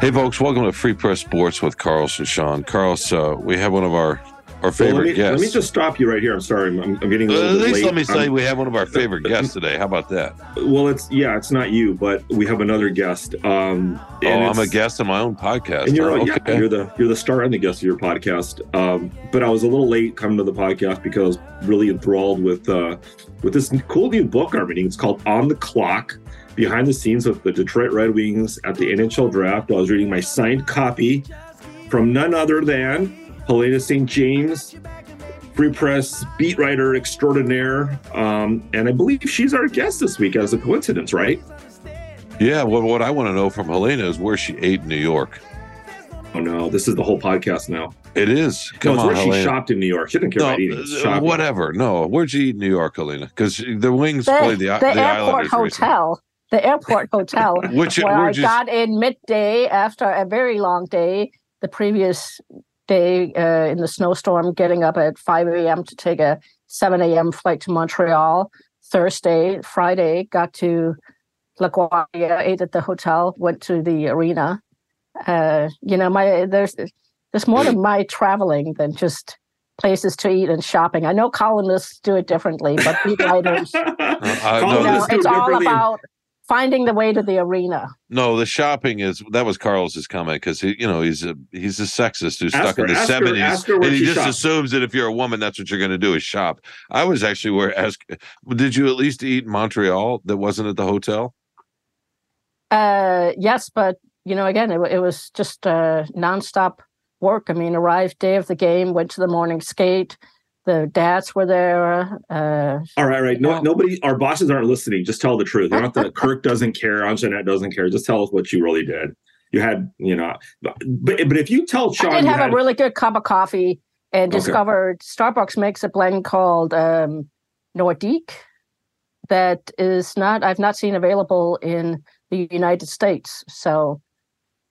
Hey, folks, welcome to Free Press Sports with Carl and Sean. Carlos, uh, we have one of our, our Well, favorite let, me, guests. let me just stop you right here. I'm sorry. I'm, I'm getting a little at least late. let me say I'm- we have one of our favorite guests today. How about that? well, it's yeah, it's not you, but we have another guest. Um, Oh, I'm a guest on my own podcast. And you're, Oh, yeah, okay. you're the you're the star and the guest of your podcast. Um, but I was a little late coming to the podcast because I was really enthralled with uh, with this cool new book I'm reading. It's called On the Clock: Behind the Scenes of the Detroit Red Wings at the NHL Draft. I was reading my signed copy from none other than Helena St. James, Free Press beat writer extraordinaire, um, and I believe she's our guest this week as a coincidence, right? yeah, well, what I want to know from Helena is where she ate in New York. Oh no, this is the whole podcast now. It is. No, Come it's on, where Helena. she shopped in New York. She didn't care No, about eating. It's shopping. whatever. No, where'd you eat in New York, Helena? Because the Wings the, played the, the, the airport Islanders recently. hotel. The airport hotel Which where I where'd got in midday after a very long day. The previous day uh, in the snowstorm, getting up at 5 a.m. to take a 7 a.m. flight to Montreal. Thursday, Friday, got to LaGuardia, ate at the hotel, went to the arena. Uh, you know, my there's there's more to my traveling than just places to eat and shopping. I know columnists do it differently, but beat writers, you Uh, no, Columnists do know, it's all differently. about finding the way to the arena. no, the shopping is that was Carlos's comment because he, you know, he's a he's a sexist who's Ask stuck in the seventies, and he just shopped. assumes that if you're a woman, that's what you're going to do is shop. I was actually where ask, did you at least eat Montreal that wasn't at the hotel? Uh, yes, but you know, again, it, it was just uh, nonstop work. I mean, arrived day of the game, went to the morning skate. The dads were there. Uh, All right, all right. No, No. nobody. Our bosses aren't listening. Just tell the truth. The Kirk doesn't care. Anjanette doesn't care. Just tell us what you really did. You had, you know, but but if you tell Sean, I did have had- a really good cup of coffee and Okay. discovered Starbucks makes a blend called um, Nordique that is not I've not seen available in the United States. So,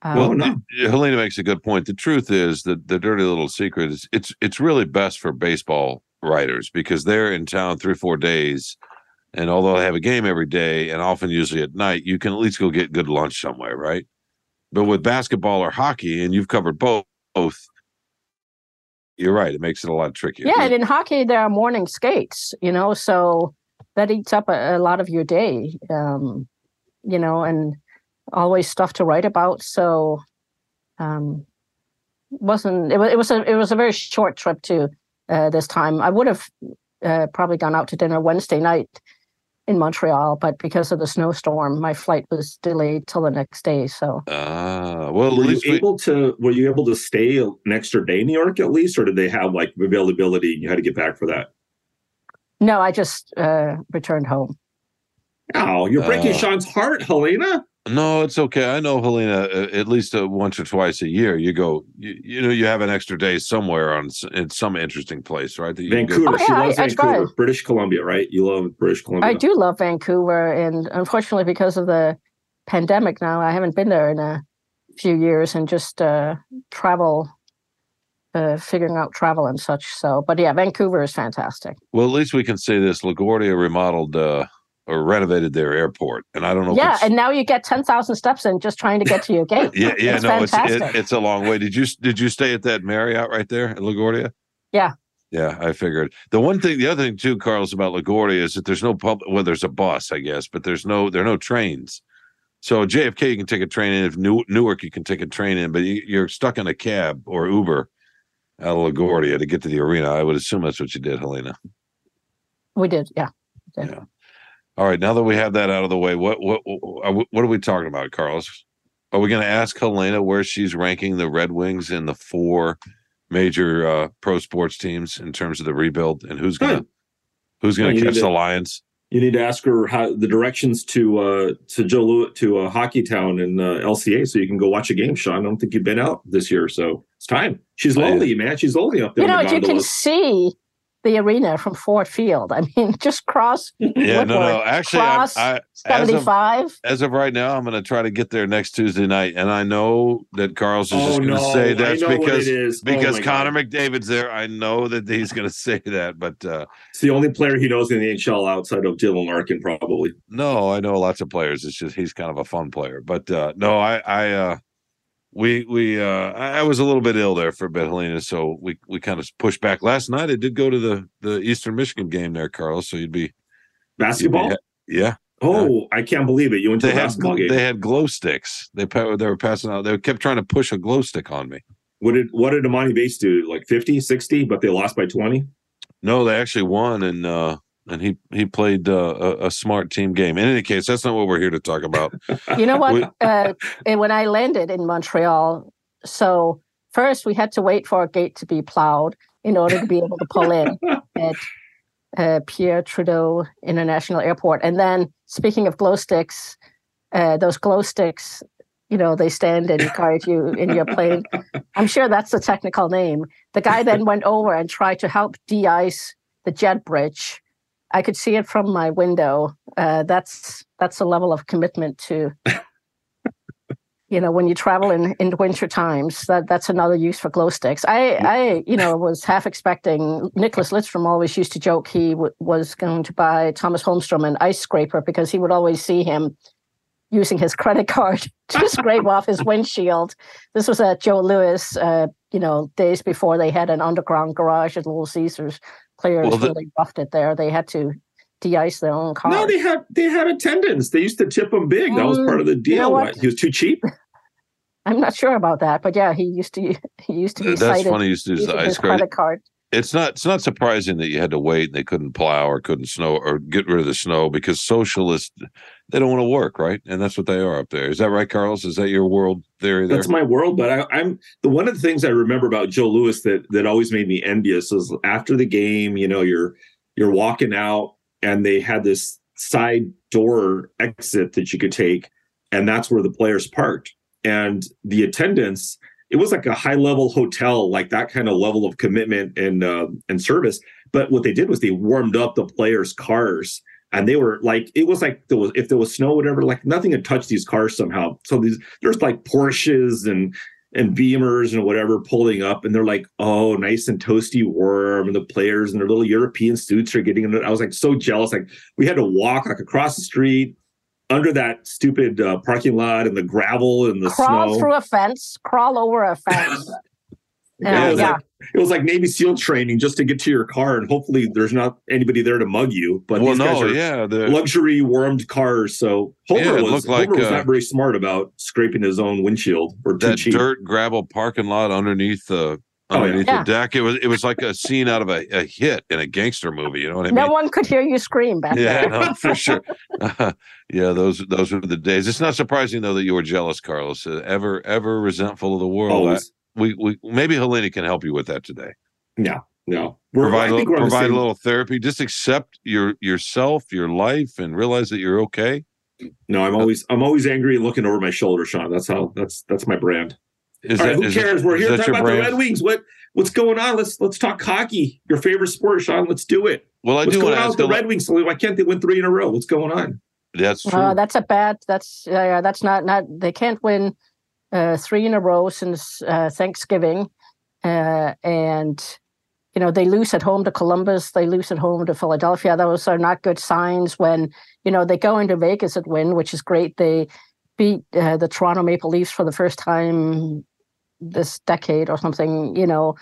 um, Well, no. Helena makes a good point. The truth is that the dirty little secret is it's it's really best for baseball writers because they're in town three four days, and although they have a game every day and often usually at night, you can at least go get good lunch somewhere, right? But with basketball or hockey, and you've covered both, both you're right. It makes it a lot trickier. yeah, and in hockey there are morning skates, you know, so that eats up a, a lot of your day, um, you know, and always stuff to write about. So, um, wasn't it was it was a it was a very short trip to Uh, this time I would have uh, probably gone out to dinner Wednesday night in Montreal, but because of the snowstorm, my flight was delayed till the next day. So Ah, well, were you we, able to? Were you able to stay an extra day in New York at least, or did they have like availability? and You had to get back for that. no, I just uh, returned home. Oh, you're breaking Uh, Sean's heart, Helena. No, it's okay. I know Helena. Uh, at least uh, once or twice a year, you go. You, you know, you have an extra day somewhere on in some interesting place, right? That you Vancouver. Oh, she loves I- I Vancouver, tried. British Columbia, right? You love British Columbia. I do love Vancouver, and unfortunately, because of the pandemic now, I haven't been there in a few years, and just uh, travel, uh, figuring out travel and such. So, but yeah, Vancouver is fantastic. Well, at least we can say this: LaGuardia remodeled uh, or renovated their airport, and I don't know. Yeah, and now you get ten thousand steps in just trying to get to your gate. yeah, yeah. it's no, it's it, it's a long way. Did you did you stay at that Marriott right there in LaGuardia? Yeah. Yeah, I figured. The one thing, the other thing too, Carlos, about LaGuardia is that there's no pub. Well, there's a bus, I guess, but there's no there are no trains. So JFK, you can take a train in. If New, Newark, you can take a train in, but you, you're stuck in a cab or Uber out of LaGuardia to get to the arena. I would assume that's what you did, Helena. we did, yeah. All right, now that we have that out of the way, what what what what are we talking about, Carlos? Are we going to ask Helena where she's ranking the Red Wings in the four major uh, pro sports teams in terms of the rebuild, and who's going to who's going No, to catch the Lions? You need to ask her how the directions to uh to Joe Lew- to uh, Hockey Town in uh, LCA so you can go watch a game, Sean. I don't think you've been out this year, so it's time. She's Oh, yeah. lonely, man. She's lonely up there. You know, the you can see the arena from Ford Field. I mean, just cross Yeah, no, no. Woodward, Actually, I'm, cross I, as of, 75. as of right now, I'm going to try to get there next Tuesday night, and I know that Carl's is Oh just going to no! say I that's know because it is. Oh, because Connor God. McDavid's there. I know that he's going to say that, but uh, It's the only player he knows in the NHL outside of Dylan Larkin, probably. no, I know lots of players. It's just he's kind of a fun player. But uh, no, I, I, uh, we, we, uh, I I was a little bit ill there for a bit, Helena. So we, we kind of pushed back last night. I did go to the the Eastern Michigan game there, Carlos. So you'd be, you'd be Basketball. yeah. Oh, I can't believe it! You went to They a had basketball game. they had glow sticks. They they were passing out. They kept trying to push a glow stick on me. What did what did Emoni Bates do? Like 50, 60, but they lost by 20? No, they actually won, and uh, and he he played uh, a, a smart team game. In any case, that's not what we're here to talk about. You know what? uh, and when I landed in Montreal, so first we had to wait for a gate to be plowed in order to be able to pull in at uh, Pierre Trudeau International Airport. And then, speaking of glow sticks, uh, those glow sticks, you know, they stand and guide you in your plane. I'm sure that's the technical name. The guy then went over and tried to help de-ice the jet bridge. I could see it from my window. Uh, that's that's a level of commitment to you know when you travel in in winter times that that's another use for glow sticks. I i you know was half expecting nicklas lidstrom always used to joke he w- was going to buy tomas holmstrom an ice scraper because he would always see him using his credit card to scrape off his windshield. This was at joe louis uh, you know days before they had an underground garage at little caesars players Well, the- really roughed it there they had to de-ice their own car No, they had they had attendance. They used to tip him big. That was Mm, part of the deal. know what? He was too cheap. i'm not sure about that but yeah he used to he used to be That's cited funny. You used to use the ice credit. credit card. It's not. It's not surprising that you had to wait and they couldn't plow or couldn't snow or get rid of the snow because socialists they don't want to work, right? And that's what they are up there. Is that right, Carlos? Is that your world theory there? That's my world. But I, I'm the one of the things I remember about Joe Louis that that always made me envious was after the game. You know, you're you're walking out and they had this side door exit that you could take, and that's where the players parked. And the attendance, it was like a high level hotel, like that kind of level of commitment and uh, and service. But what they did was they warmed up the players' cars and they were like it was like there was if there was snow whatever like nothing had touched these cars somehow. So these there's like porsches and and beamers and whatever pulling up and they're like oh nice and toasty warm and the players and their little european suits are getting in. I was like so jealous. Like we had to walk like across the street under that stupid uh, parking lot and the gravel and the crawl snow through a fence, crawl over a fence. Yeah, it, was yeah. like, it was like Navy SEAL training just to get to your car, and hopefully there's not anybody there to mug you. But well, these guys no, are yeah. The, luxury warmed cars. So Homer Yeah, was looked like, Homer was uh, not very smart about scraping his own windshield or too that cheap. dirt gravel parking lot underneath the yeah. Underneath Yeah. the deck. It was it was like a scene out of a, a hit in a gangster movie. You know what I mean? No one could hear you scream back yeah, there. no, for sure. yeah, those those were the days. It's not surprising though that you were jealous, Carlos. Uh, ever ever resentful of the world. I- we we maybe Helena can help you with that today. Yeah. No, we're, provide I a, think we're on the provide a little therapy. Just accept your yourself, your life, and realize that you're okay. No, I'm always I'm always angry and looking over my shoulder, Sean. That's how that's that's my brand. Is All right, that- who is it- cares? We're here to talk your about the? Red Wings. What what's going on? Let's let's talk hockey. Your favorite sport, Sean. Let's do it. Well, I what's do going on with the Red Wings? Why can't they win three in a row? What's going on? That's true. Uh, that's a bad. That's uh, yeah, that's not not. They can't win uh, three in a row since uh, Thanksgiving, uh, and you know they lose at home to Columbus. They lose at home to Philadelphia. Those are not good signs. When you know they go into Vegas and win, which is great. They beat uh, the Toronto Maple Leafs for the first time this decade or something. You know.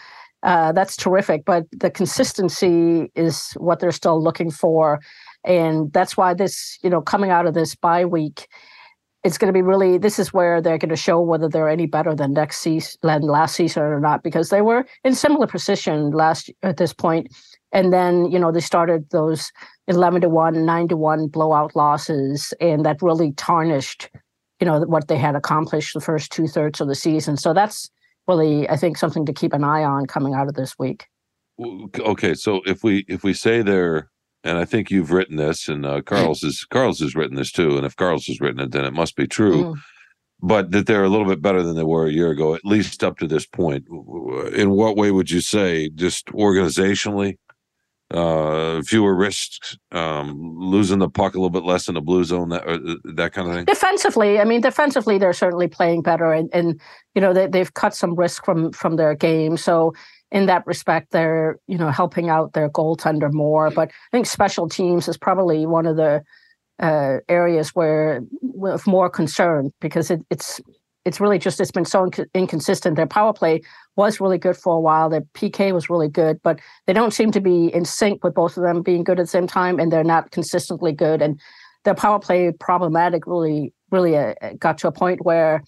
Uh, that's terrific, but the consistency is what they're still looking for and that's why this you know coming out of this bye week it's going to be really this is where they're going to show whether they're any better than next season than last season or not because they were in similar position last at this point and then you know they started those 11 to 1 9 to 1 blowout losses and that really tarnished you know what they had accomplished the first two thirds of the season. So that's really i think something to keep an eye on coming out of this week. Okay so if we if we say they're and i think you've written this and uh, carlos is carlos has written this too and if carlos has written it then it must be true. Mm. but that they're a little bit better than they were a year ago at least up to this point. In what way would you say just organizationally uh, fewer risks, um, losing the puck a little bit less in the blue zone, that uh, that kind of thing? Defensively, I mean, defensively, they're certainly playing better, and, and you know they, they've cut some risk from from their game. So in that respect, they're you know helping out their goaltender more. But I think special teams is probably one of the uh, areas where with more concern because it, it's it's really just it's been so inc- inconsistent. Their power play was really good for a while. Their PK was really good, but they don't seem to be in sync with both of them being good at the same time, and they're not consistently good. And their power play problematic really really uh, got to a point where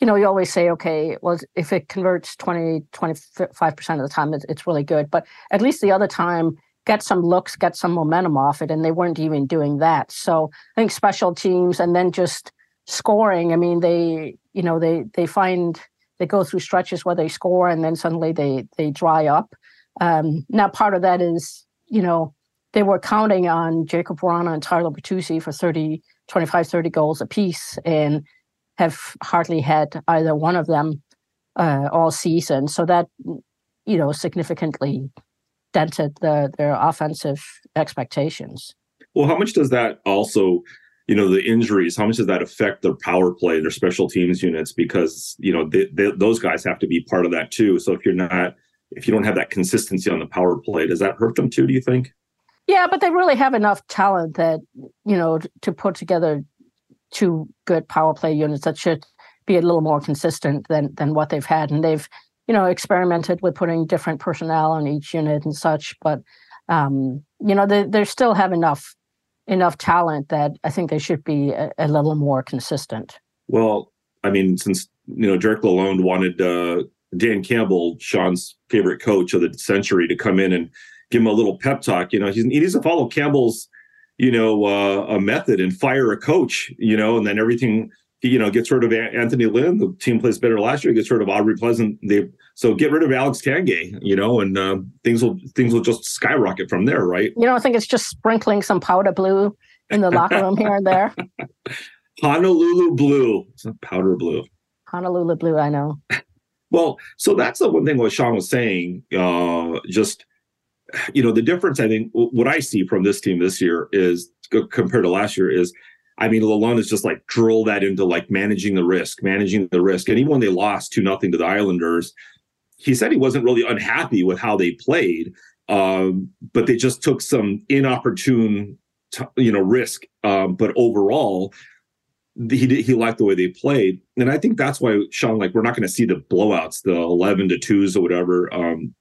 you know you always say okay well if it converts 20 25% of the time it's, it's really good but at least the other time get some looks get some momentum off it and they weren't even doing that so i think special teams and then just scoring i mean they you know they they find they go through stretches where they score and then suddenly they they dry up. Um, now part of that is you know they were counting on Jakub Vrana and Tyler Bertuzzi for 30, 25, 30 goals apiece and have hardly had either one of them uh, all season. So that you know significantly dented the, their offensive expectations. Well, how much does that also you know the injuries how much does that affect their power play their special teams units? Because you know they, they, those guys have to be part of that too. So if you're not if you don't have that consistency on the power play does that hurt them too do you think? Yeah but they really have enough talent that you know to put together two good power play units that should be a little more consistent than than what they've had. And they've you know experimented with putting different personnel on each unit and such but um you know they, they still have enough enough talent that I think they should be a, a little more consistent. Well, I mean, since you know Derek Lalonde wanted uh, Dan Campbell, Sean's favorite coach of the century, to come in and give him a little pep talk. You know, he needs to follow Campbell's, you know, uh, a method and fire a coach. You know, and then everything. You know, gets rid of Anthony Lynn. The team plays better last year. Gets rid of Aubrey Pleasant. They so get rid of Alex Tanguay, you know, and uh, things will things will just skyrocket from there, right? You don't think it's just sprinkling some powder blue in the locker room here and there. Honolulu blue, it's not powder blue. Honolulu blue, I know. well, so that's the one thing what Sean was saying. Uh, just you know, the difference I think what I see from this team this year is compared to last year is I mean, Lalonde is just like drill that into like managing the risk, managing the risk. And even when they lost two nothing to the Islanders, he said he wasn't really unhappy with how they played, um, but they just took some inopportune, t- you know, risk. Um, but overall, he he liked the way they played, and I think that's why Sean like we're not going to see the blowouts, the eleven to twos or whatever. Um,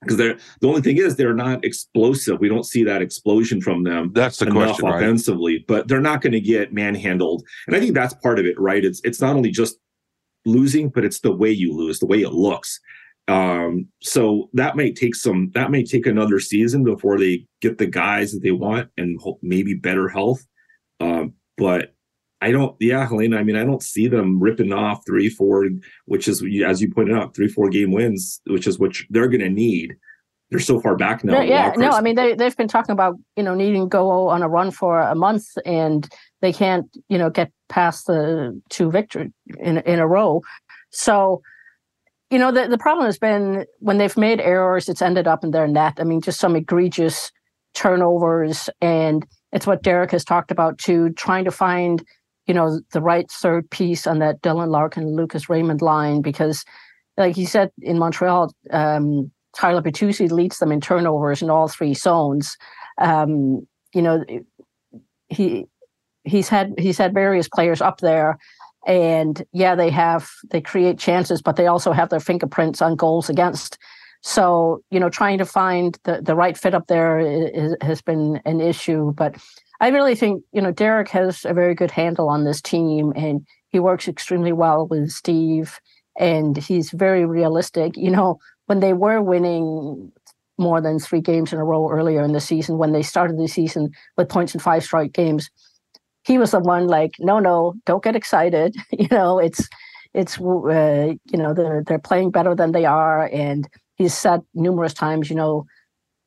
because they're the only thing is they're not explosive. We don't see that explosion from them. That's the enough question, offensively, right? but they're not going to get manhandled. And I think that's part of it, right? It's it's not only just losing, but it's the way you lose, the way it looks. Um, so that may take some, that may take another season before they get the guys that they want and maybe better health. Um, but I don't, yeah, Helena, I mean, I don't see them ripping off three, four, which is, as you pointed out, three, four game wins, which is what they're going to need. They're so far back now. Yeah, no, I mean, they, they've been talking about, you know, needing to go on a run for a month and they can't, you know, get past the two victory in, in a row. So, you know, the, the problem has been when they've made errors, it's ended up in their net. I mean, just some egregious turnovers. And it's what Derek has talked about too, trying to find, you know, the right third piece on that Dylan Larkin, Lucas Raymond line, because like he said in Montreal, um, Tyler Bertuzzi leads them in turnovers in all three zones. Um, you know, he he's had he's had various players up there and yeah they have they create chances but they also have their fingerprints on goals against. So you know trying to find the, the right fit up there is, has been an issue but i really think you know derek has a very good handle on this team and he works extremely well with steve and he's very realistic. You know when they were winning more than three games in a row earlier in the season when they started the season with points in five straight games he was the one like, no, no, don't get excited. you know, it's it's uh, you know they're they're playing better than they are, and he's said numerous times, you know,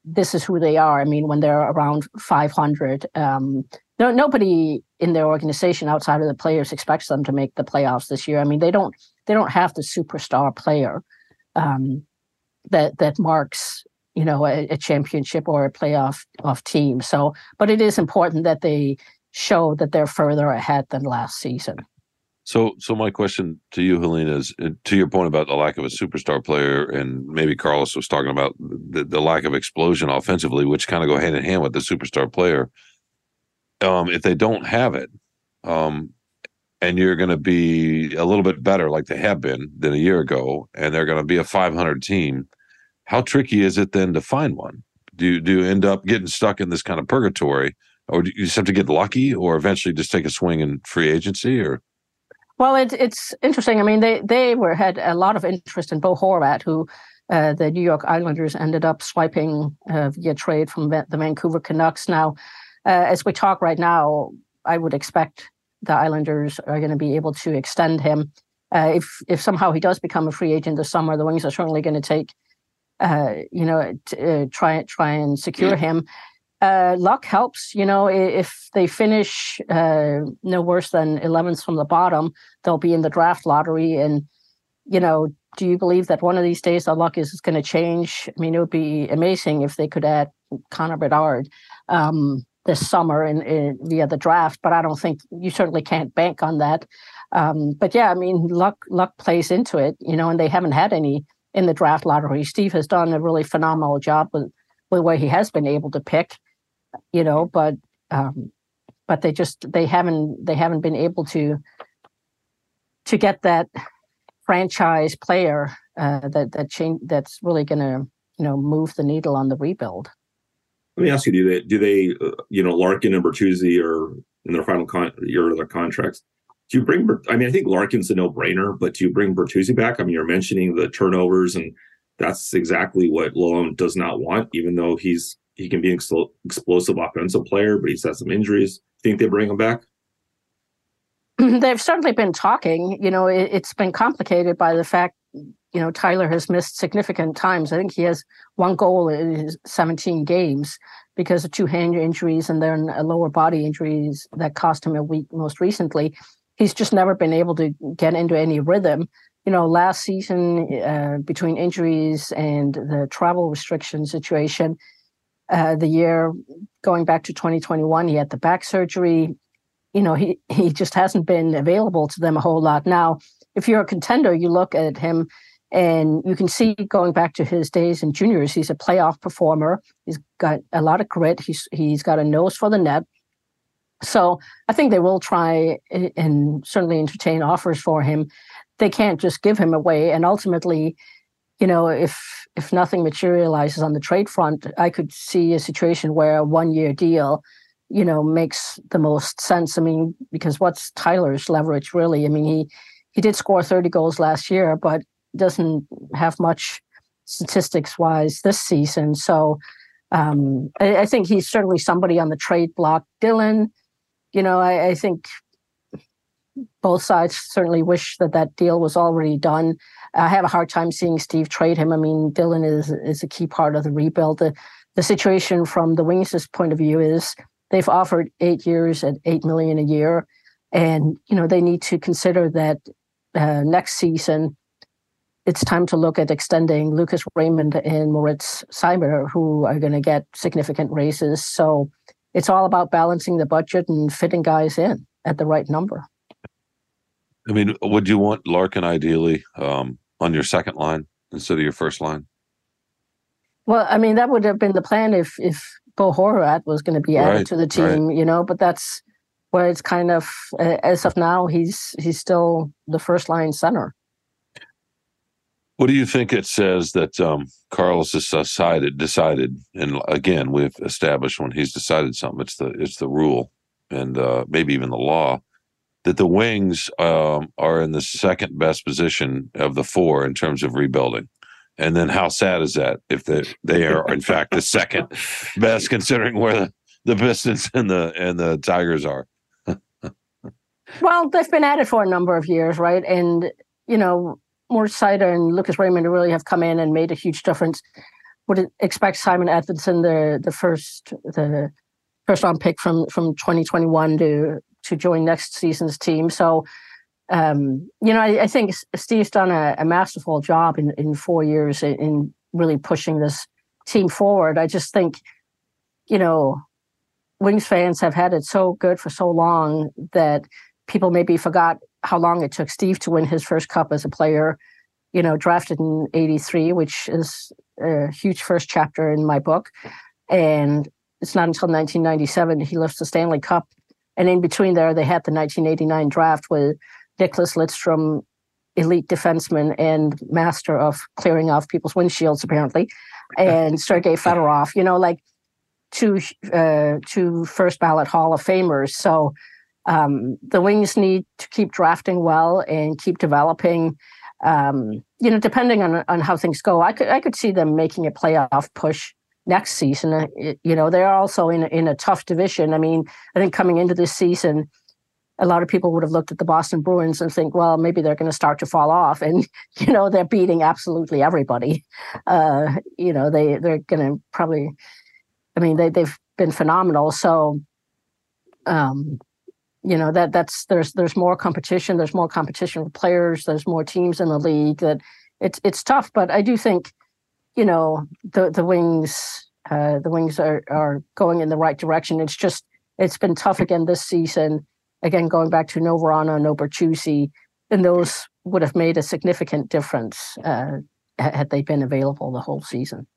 this is who they are. I mean, when they're around 500, um, no, nobody in their organization outside of the players expects them to make the playoffs this year. I mean, they don't they don't have the superstar player um, that that marks you know, a, a championship or a playoff off team. So, but it is important that they show that they're further ahead than last season. So, so my question to you, Helene, is uh, to your point about the lack of a superstar player, and maybe Carlos was talking about the, the lack of explosion offensively, which kind of go hand in hand with the superstar player. Um, if they don't have it, um, and you're going to be a little bit better, like they have been than a year ago, and they're going to be a 500 team, how tricky is it then to find one? Do you, do you end up getting stuck in this kind of purgatory, or do you just have to get lucky, or eventually just take a swing in free agency, or? Well, it, it's interesting. I mean, they they were had a lot of interest in Bo Horvat, who uh, the New York Islanders ended up swiping uh, via trade from the Vancouver Canucks. Now, uh, as we talk right now, I would expect the Islanders are going to be able to extend him. Uh, if if somehow he does become a free agent this summer, the Wings are certainly going to take, uh, you know, t- uh, try try and secure yeah. him uh, luck helps. You know, if they finish uh, no worse than 11th from the bottom, they'll be in the draft lottery. And, you know, do you believe that one of these days the luck is, going to change? I mean, it would be amazing if they could add Connor Bedard um, this summer in, in, via the draft, but I don't think you certainly can't bank on that. Um, but yeah, I mean, luck luck plays into it, you know, and they haven't had any in the draft lottery. Steve has done a really phenomenal job with, with where he has been able to pick you know, but um, but they just they haven't they haven't been able to to get that franchise player uh, that that change that's really going to you know move the needle on the rebuild. Let me ask you: Do they do they uh, you know Larkin and Bertuzzi are in their final con- year of their contracts? Do you bring? I mean, I think Larkin's a no brainer, but do you bring Bertuzzi back? I mean, you're mentioning the turnovers, and that's exactly what Lalonde does not want, even though he's he can be an explosive offensive player, but he's had some injuries. Think they bring him back? They've certainly been talking. You know, it, it's been complicated by the fact, you know, Tyler has missed significant times. I think he has one goal in his 17 games because of two hand injuries and then a lower body injuries that cost him a week most recently. He's just never been able to get into any rhythm. You know, last season, uh, between injuries and the travel restriction situation, uh, the year going back to 2021, he had the back surgery. You know, he he just hasn't been available to them a whole lot. Now, if you're a contender, you look at him and you can see going back to his days in juniors, he's a playoff performer. He's got a lot of grit. He's he's got a nose for the net. So I think they will try and certainly entertain offers for him. They can't just give him away. And ultimately, you know, if if nothing materializes on the trade front, I could see a situation where a one year deal, you know, makes the most sense. I mean, because what's Tyler's leverage really? I mean, he he did score 30 goals last year, but doesn't have much statistics wise this season. So um, I, I, think he's certainly somebody on the trade block. Dylan, you know, I, I think both sides certainly wish that that deal was already done. I have a hard time seeing Steve trade him. I mean, Dylan is is a key part of the rebuild. The, the situation from the Wings' point of view is they've offered eight years at eight million a year, and you know they need to consider that uh, next season it's time to look at extending Lucas Raymond and Moritz Seider, who are going to get significant raises. So it's all about balancing the budget and fitting guys in at the right number. I mean, would you want Larkin ideally um, on your second line instead of your first line? Well, I mean, that would have been the plan if if Bo Horvat was going to be added right, to the team, right. you know. But that's where it's kind of as of now, he's he's still the first line center. What do you think it says that um, Carlos has decided decided, and again, we've established when he's decided something, it's the it's the rule, and uh, maybe even the law that the Wings um, are in the second best position of the four in terms of rebuilding. And then how sad is that if they they are in fact the second best considering where the, the Pistons and the and the Tigers are. well, they've been at it for a number of years, right? And you know, Moritz Seider and Lucas Raymond really have come in and made a huge difference. Would expect Simon Edvinsson, the the first the first round pick from from 2021 to to join next season's team. So, um, you know, I, I, think Steve's done a, a, masterful job in, in four years in, in really pushing this team forward. I just think, you know, Wings fans have had it so good for so long that people maybe forgot how long it took Steve to win his first cup as a player. You know, drafted in '83, which is a huge first chapter in my book, and it's not until 1997 he lifts the Stanley Cup. And in between there, they had the 1989 draft with Nicklas Lidstrom, elite defenseman and master of clearing off people's windshields, apparently, and Sergei Fedorov. You know, like two uh, two first ballot Hall of Famers. So um, the Wings need to keep drafting well and keep developing. Um, you know, depending on on how things go, I could I could see them making a playoff push next season. Uh, you know, they're also in in a tough division. I mean, I think coming into this season, a lot of people would have looked at the Boston Bruins and think, well, maybe they're going to start to fall off, and you know, they're beating absolutely everybody. Uh, you know, they they're going to probably. I mean, they they've been phenomenal. So, um, you know that that's there's there's more competition. There's more competition for players. There's more teams in the league. That it's it's tough, but I do think you know the the wings uh, the wings are are going in the right direction. It's just it's been tough again this season. Again, going back to No Vrana, No Bertuzzi, and those would have made a significant difference uh, had they been available the whole season.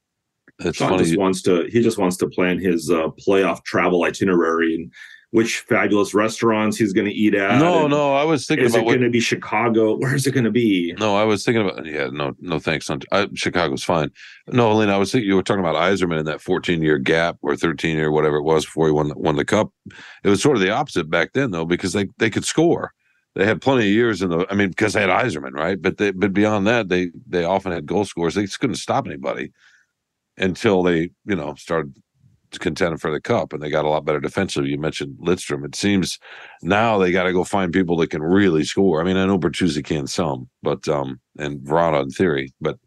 It's Sean funny. just wants to he just wants to plan his uh, playoff travel itinerary and which fabulous restaurants he's going to eat at. No, no, I was thinking is about it going to be Chicago? Where is it going to be? No, I was thinking about yeah, no, no, thanks. I, Chicago's fine. No, Helena, I was thinking you were talking about Yzerman in that 14 year gap or 13 year whatever it was before he won won the cup. It was sort of the opposite back then though because they they could score. They had plenty of years in the. I mean, because they had Yzerman, right? But they but beyond that, they they often had goal scorers. They just couldn't stop anybody until they you know started contending for the cup, and they got a lot better defensively. You mentioned Lidstrom. It seems now they got to go find people that can really score. I mean, I know Bertuzzi can some, but um, and Vrana in theory, but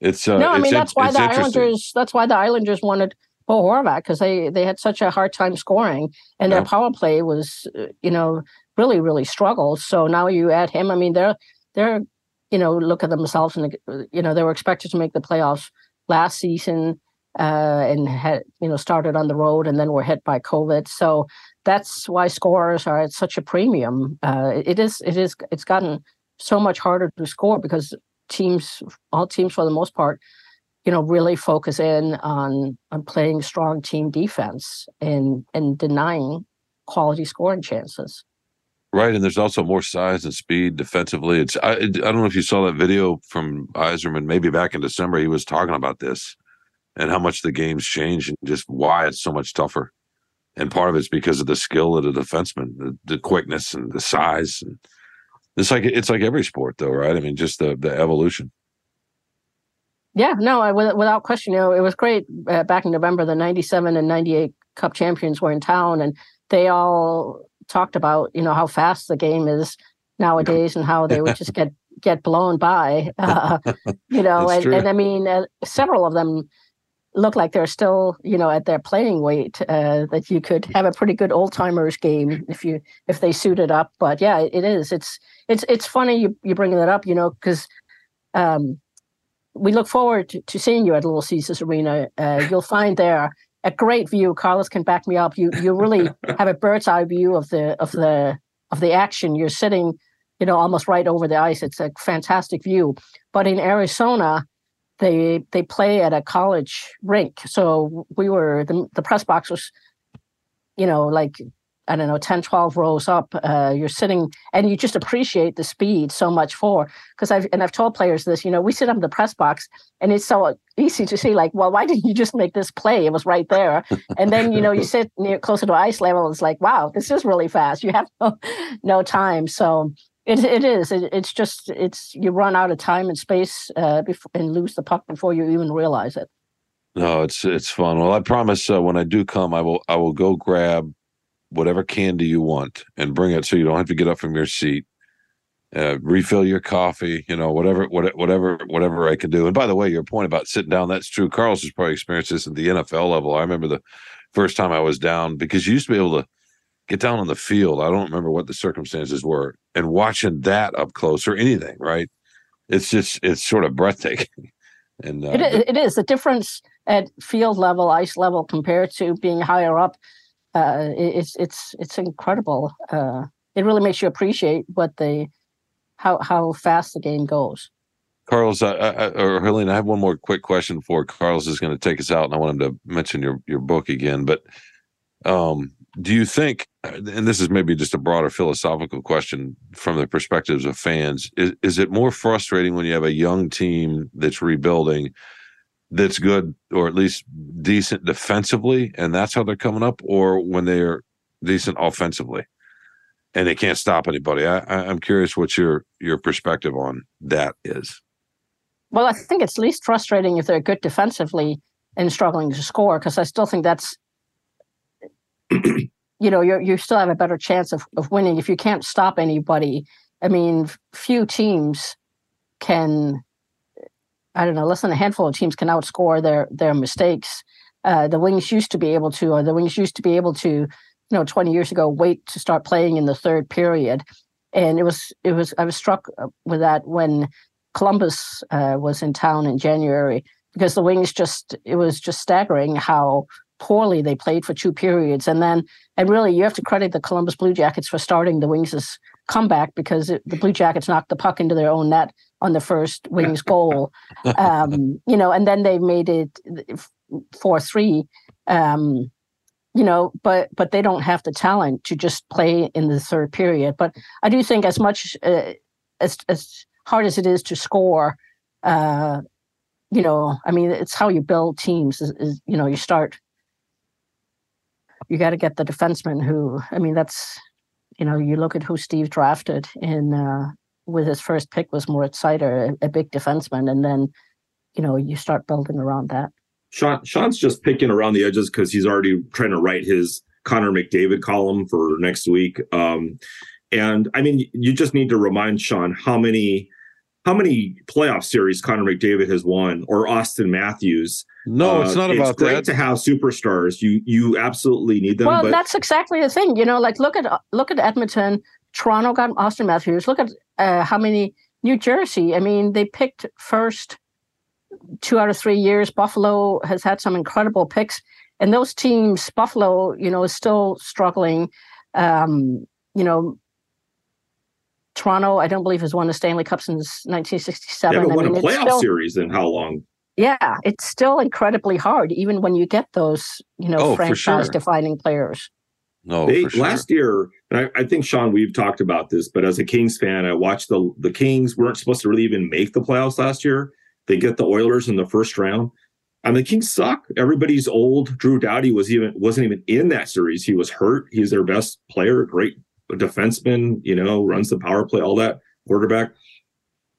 it's uh, no. I mean, that's why the Islanders. That's why the Islanders wanted Bo Horvat because they they had such a hard time scoring, and yeah. their power play was, uh, you know, really really struggled. So now you add him. I mean, they're they're you know look at themselves and you know they were expected to make the playoffs last season uh, and had you know started on the road and then were hit by COVID. So that's why scorers are at such a premium. Uh, it is it is it's gotten so much harder to score because teams all teams for the most part you know really focus in on on playing strong team defense and and denying quality scoring chances right and there's also more size and speed defensively it's i, I don't know if you saw that video from Yzerman maybe back in december he was talking about this and how much the game's changed and just why it's so much tougher. And part of it's because of the skill of the defenseman, the, the quickness and the size. And it's like it's like every sport, though, right? I mean, just the the evolution. Yeah, no, I, without question, you know, it was great uh, back in November. The '97 and '98 Cup champions were in town, and they all talked about you know how fast the game is nowadays and how they would just get get blown by. Uh, you know, and, and, I mean, uh, several of them look like they're still, you know, at their playing weight. Uh, that you could have a pretty good old timers game if you if they suited up. But yeah, it is. It's it's it's funny you you bringing that up, you know, because um, we look forward to, to, seeing you at Little Caesars Arena. Uh, you'll find there a great view. Carlos can back me up. You you really have a bird's eye view of the of the of the action. You're sitting, you know, almost right over the ice. It's a fantastic view. But in Arizona, they they play at a college rink. So we were the the press box was, you know, like I don't know, 10, 12 rows up. Uh, you're sitting and you just appreciate the speed so much for because I've and I've told players this, you know, we sit in the press box and it's so easy to see, like, well, why didn't you just make this play? It was right there. And then, you know, you sit near closer to ice level, it's like, wow, this is really fast. You have no, no time. So it it is. It, it's just it's you run out of time and space uh, before, and lose the puck before you even realize it. No, it's it's fun. Well, I promise uh, when I do come, I will I will go grab whatever candy you want and bring it so you don't have to get up from your seat. Uh, refill your coffee, you know, whatever, whatever, whatever I can do. And by the way, your point about sitting down, that's true. Carlos has probably experienced this at the NFL level. I remember the first time I was down because you used to be able to get down on the field. I don't remember what the circumstances were, and watching that up close or anything, right? It's just it's sort of breathtaking. And uh, it, is, it is the difference at field level, ice level, compared to being higher up, uh, it's it's it's incredible. Uh, it really makes you appreciate what the how how fast the game goes. Carlos, I, I, or Helene, I have one more quick question for Carlos is going to take us out, and I want him to mention your your book again. But um, do you think, Uh, and this is maybe just a broader philosophical question from the perspectives of fans, is, is it more frustrating when you have a young team that's rebuilding, that's good or at least decent defensively, and that's how they're coming up, or when they're decent offensively? And they can't stop anybody. I, I'm curious what your your perspective on that is. Well, I think it's least frustrating if they're good defensively and struggling to score because I still think that's you know you you still have a better chance of, of winning if you can't stop anybody. I mean, few teams can I don't know, less than a handful of teams can outscore their their mistakes. Uh, the Wings used to be able to, or the Wings used to be able to, you know, 20 years ago, wait to start playing in the third period. And it was, it was, I was struck uh, with that when Columbus uh, was in town in January because the Wings just it was just staggering how poorly they played for two periods, and then and really you have to credit the Columbus Blue Jackets for starting the Wings' comeback because it, the Blue Jackets knocked the puck into their own net on the first Wings goal, um, you know, and then they made it four three. Um, you know, but but they don't have the talent to just play in the third period. But I do think as much uh, as as hard as it is to score, uh, you know, I mean, it's how you build teams. Is, is you know, you start. You got to get the defenseman who. I mean, that's, you know, you look at who Steve drafted in uh, with his first pick was Moritz Seider, a, a big defenseman, and then, you know, you start building around that. Sean Sean's just picking around the edges because he's already trying to write his Connor McDavid column for next week. Um, and I mean, you just need to remind Sean how many how many playoff series Connor McDavid has won or Auston Matthews. No, it's not uh, about it's great that. to have superstars. You you absolutely need them. Well, but that's exactly the thing. You know, like look at look at Edmonton. Toronto got Auston Matthews. Look at uh, how many New Jersey. I mean, they picked first two out of three years. Buffalo has had some incredible picks, and those teams, Buffalo, you know, is still struggling. Um, you know, Toronto, I don't believe has won the Stanley Cup since 1967. they haven't I won mean, a playoff still, series in how long? yeah, it's still incredibly hard, even when you get those, you know, Oh, franchise-defining players. No, they for sure. last year, and I, I think Sean, we've talked about this, but as a Kings fan, I watched the the Kings weren't supposed to really even make the playoffs last year. They get the Oilers in the first round. And the Kings suck. Everybody's old. Drew Doughty was even wasn't even in that series. He was hurt. He's their best player, great defenseman, you know, runs the power play, all that quarterback.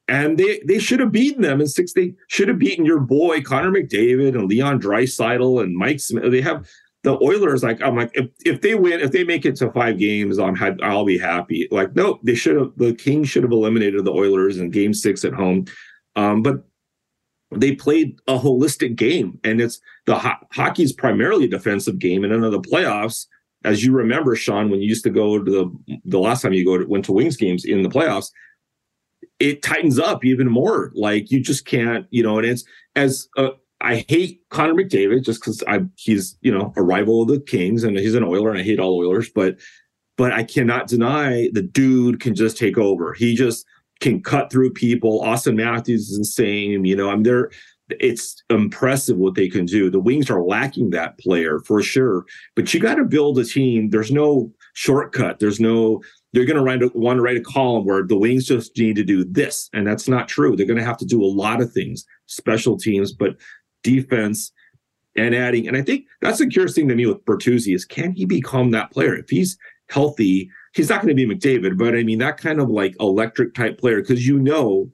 And they they should have beaten them in six. They should have beaten your boy Connor McDavid and Leon Draisaitl and Mike Smith. They have the Oilers. Like I'm like if, if they win, if they make it to five games, I'm I'll be happy. Like no, they should have. The Kings should have eliminated the Oilers in Game Six at home. Um, but they played a holistic game, and it's the ho- hockey's primarily a defensive game, and in the playoffs. As you remember, Sean, when you used to go to the the last time you go to, went to Wings games in the playoffs, it tightens up even more. Like you just can't, you know, and it's as uh, I hate Connor McDavid just because I he's you know a rival of the Kings and he's an Oiler and I hate all Oilers, but but I cannot deny the dude can just take over. He just can cut through people. Auston Matthews is insane. You know, I'm there. It's impressive what they can do. The Wings are lacking that player for sure, but you got to build a team. There's no shortcut. There's no they're going to write a, want to write a column where the wings just need to do this and that's not true they're going to have to do a lot of things special teams but defense and adding and i think that's the curious thing to me with bertuzzi is can he become that player if he's healthy he's not going to be mcdavid but i mean that kind of like electric type player because you know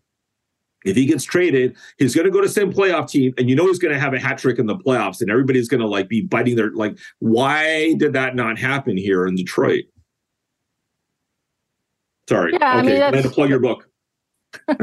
if he gets traded, he's going to go to same playoff team, and you know he's going to have a hat trick in the playoffs, and everybody's going to like be biting their like. Why did that not happen here in Detroit? Sorry. Yeah, I okay, mean, I had to plug your book.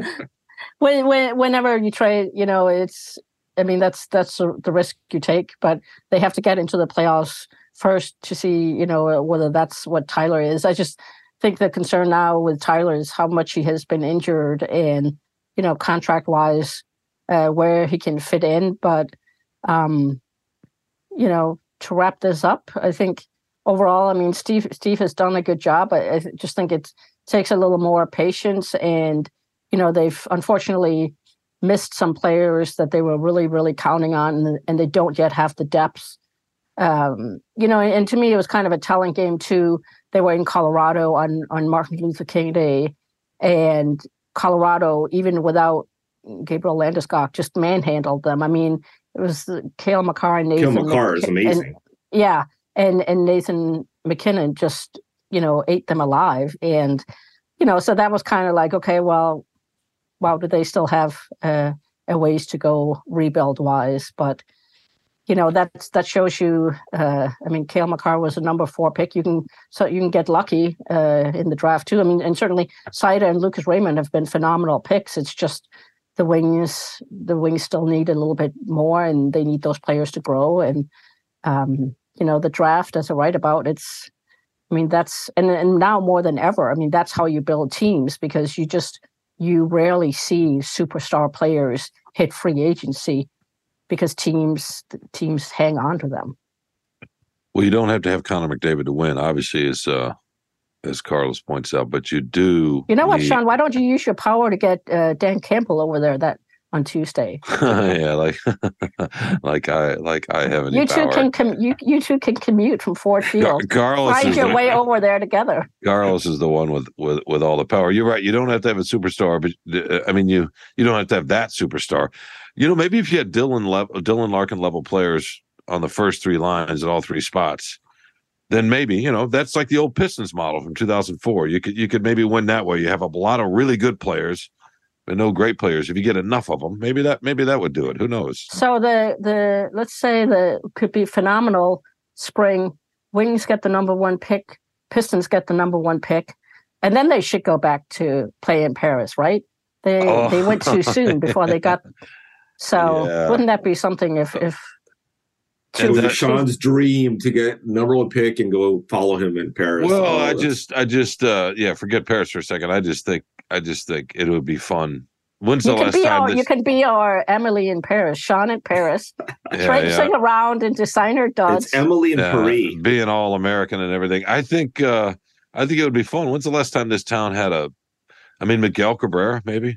when, when whenever you trade, you know, it's I mean that's that's the the risk you take, but they have to get into the playoffs first to see, you know, whether that's what Tyler is. I just think the concern now with Tyler is how much he has been injured and, you know, contract wise, uh, where he can fit in. But Um, you know, to wrap this up, I think overall, I mean, Steve Steve has done a good job. I, I just think it takes a little more patience, and you know, they've unfortunately missed some players that they were really, really counting on, and, and they don't yet have the depth. Um, you know, and to me, it was kind of a telling game too. They were in Colorado on on Martin Luther King Day, and Colorado, even without Gabriel Landeskog, just manhandled them. I mean, it was Cale Makar and Nathan. Cale Makar is amazing. And, yeah, and and Nathan MacKinnon just you know ate them alive, and you know, so that was kind of like, okay, well, wow, do they still have uh, a ways to go rebuild wise? But you know, that's that shows you. Uh, I mean, Cale Makar was a number four pick. You can so you can get lucky uh, in the draft too. I mean, and certainly Seider and Lucas Raymond have been phenomenal picks. It's just the wings, the wings still need a little bit more, and they need those players to grow. And um, you know, the draft, as I write about, it's. I mean, that's and and now more than ever. I mean, that's how you build teams because you just you rarely see superstar players hit free agency because teams teams hang on to them. Well, you don't have to have Connor McDavid to win, obviously, as uh, as Carlos points out, but you do. You know what, need... Sean? Why don't you use your power to get uh, Dan Campbell over there that on Tuesday? yeah, like like I like I have any You two power. can com- you you two can commute from Ford Field. Carlos Find your the, way over there together. Carlos is the one with, with with all the power. You're right. You don't have to have a superstar, but uh, I mean, you you don't have to have that superstar. You know, maybe if you had Dylan level, Dylan Larkin level players on the first three lines at all three spots, then maybe you know that's like the old Pistons model from 2004. You could you could maybe win that way. You have a lot of really good players, but no great players. If you get enough of them, maybe that maybe that would do it. Who knows? So the the let's say the could be phenomenal spring. Wings get the number one pick. Pistons get the number one pick, and then they should go back to play in Paris, right? They Oh. they went too soon before they got. So Yeah. wouldn't that be something if if And It was that- Sean's dream to get number one pick and go follow him in Paris. Well, I just, I just, uh, yeah, forget Paris for a second. I just think, I just think it would be fun. When's you the can last be time our this? you can be our Emily in Paris, Sean in Paris, yeah, right? yeah, around in designer duds. it's Emily and yeah, Paris. being all American and everything. I think, uh, I think it would be fun. When's the last time this town had a? I mean, Miguel Cabrera maybe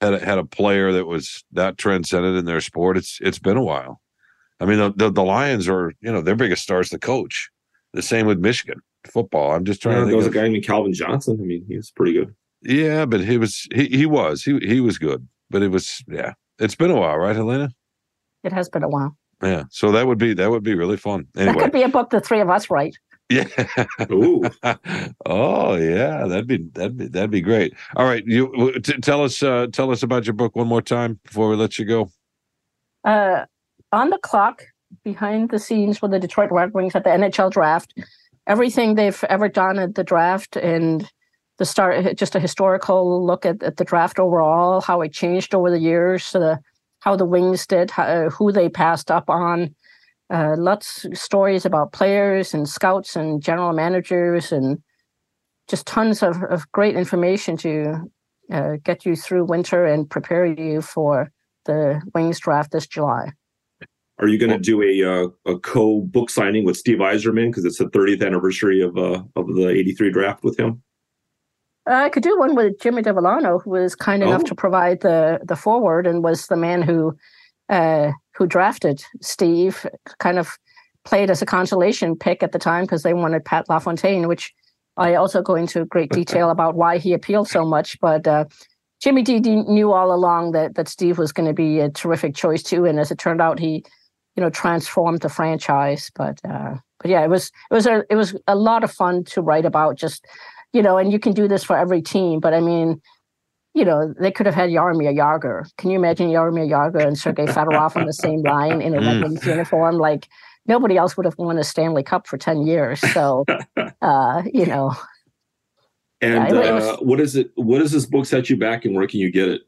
had a, had a player that was that transcended in their sport. It's it's been a while. I mean, the, the the Lions are you know their biggest star is the coach. The same with Michigan football. I'm just trying Yeah, to there think. was a guy named Calvin Johnson. I mean, he was pretty good. Yeah, but he was he he was he he was good, but it was yeah. It's been a while, right, Helena? it has been a while. Yeah. So that would be that would be really fun. That could be a book the three of us write. Yeah. Ooh. oh yeah, that'd be that'd be that'd be great. All right, you w- t- tell us uh, tell us about your book one more time before we let you go. uh, on the clock behind the scenes with the Detroit Red Wings at the NHL draft. Everything they've ever done at the draft and the start, just a historical look at, at the draft overall, how it changed over the years, uh, how the Wings did, how, uh, who they passed up on. Uh, lots of stories about players and scouts and general managers and just tons of, of great information to uh, get you through winter and prepare you for the Wings draft this July. Are you going to do a uh, a co book signing with Steve Yzerman because it's the 30th anniversary of uh, of the '83 draft with him? Uh, I could do one with Jimmy Devellano, who was kind enough Oh. to provide the the forward and was the man who uh, who drafted Steve. Kind of played as a consolation pick at the time because they wanted Pat LaFontaine, which I also go into great detail about why he appealed so much. But uh, Jimmy D, knew all along that that Steve was going to be a terrific choice too, and as it turned out, he you know transformed the franchise. But uh, but yeah, it was it was a it was a lot of fun to write about. Just you know, and you can do this for every team. But I mean, you know, they could have had Jaromir Jagr. Can you imagine Jaromir Jagr and Sergei Fedorov on the same line in a Mm. Red Wings uniform? Like nobody else would have won a Stanley Cup for ten years. So uh, you know, And Yeah, was- uh, what is it? What does this book set you back, and where can you get it?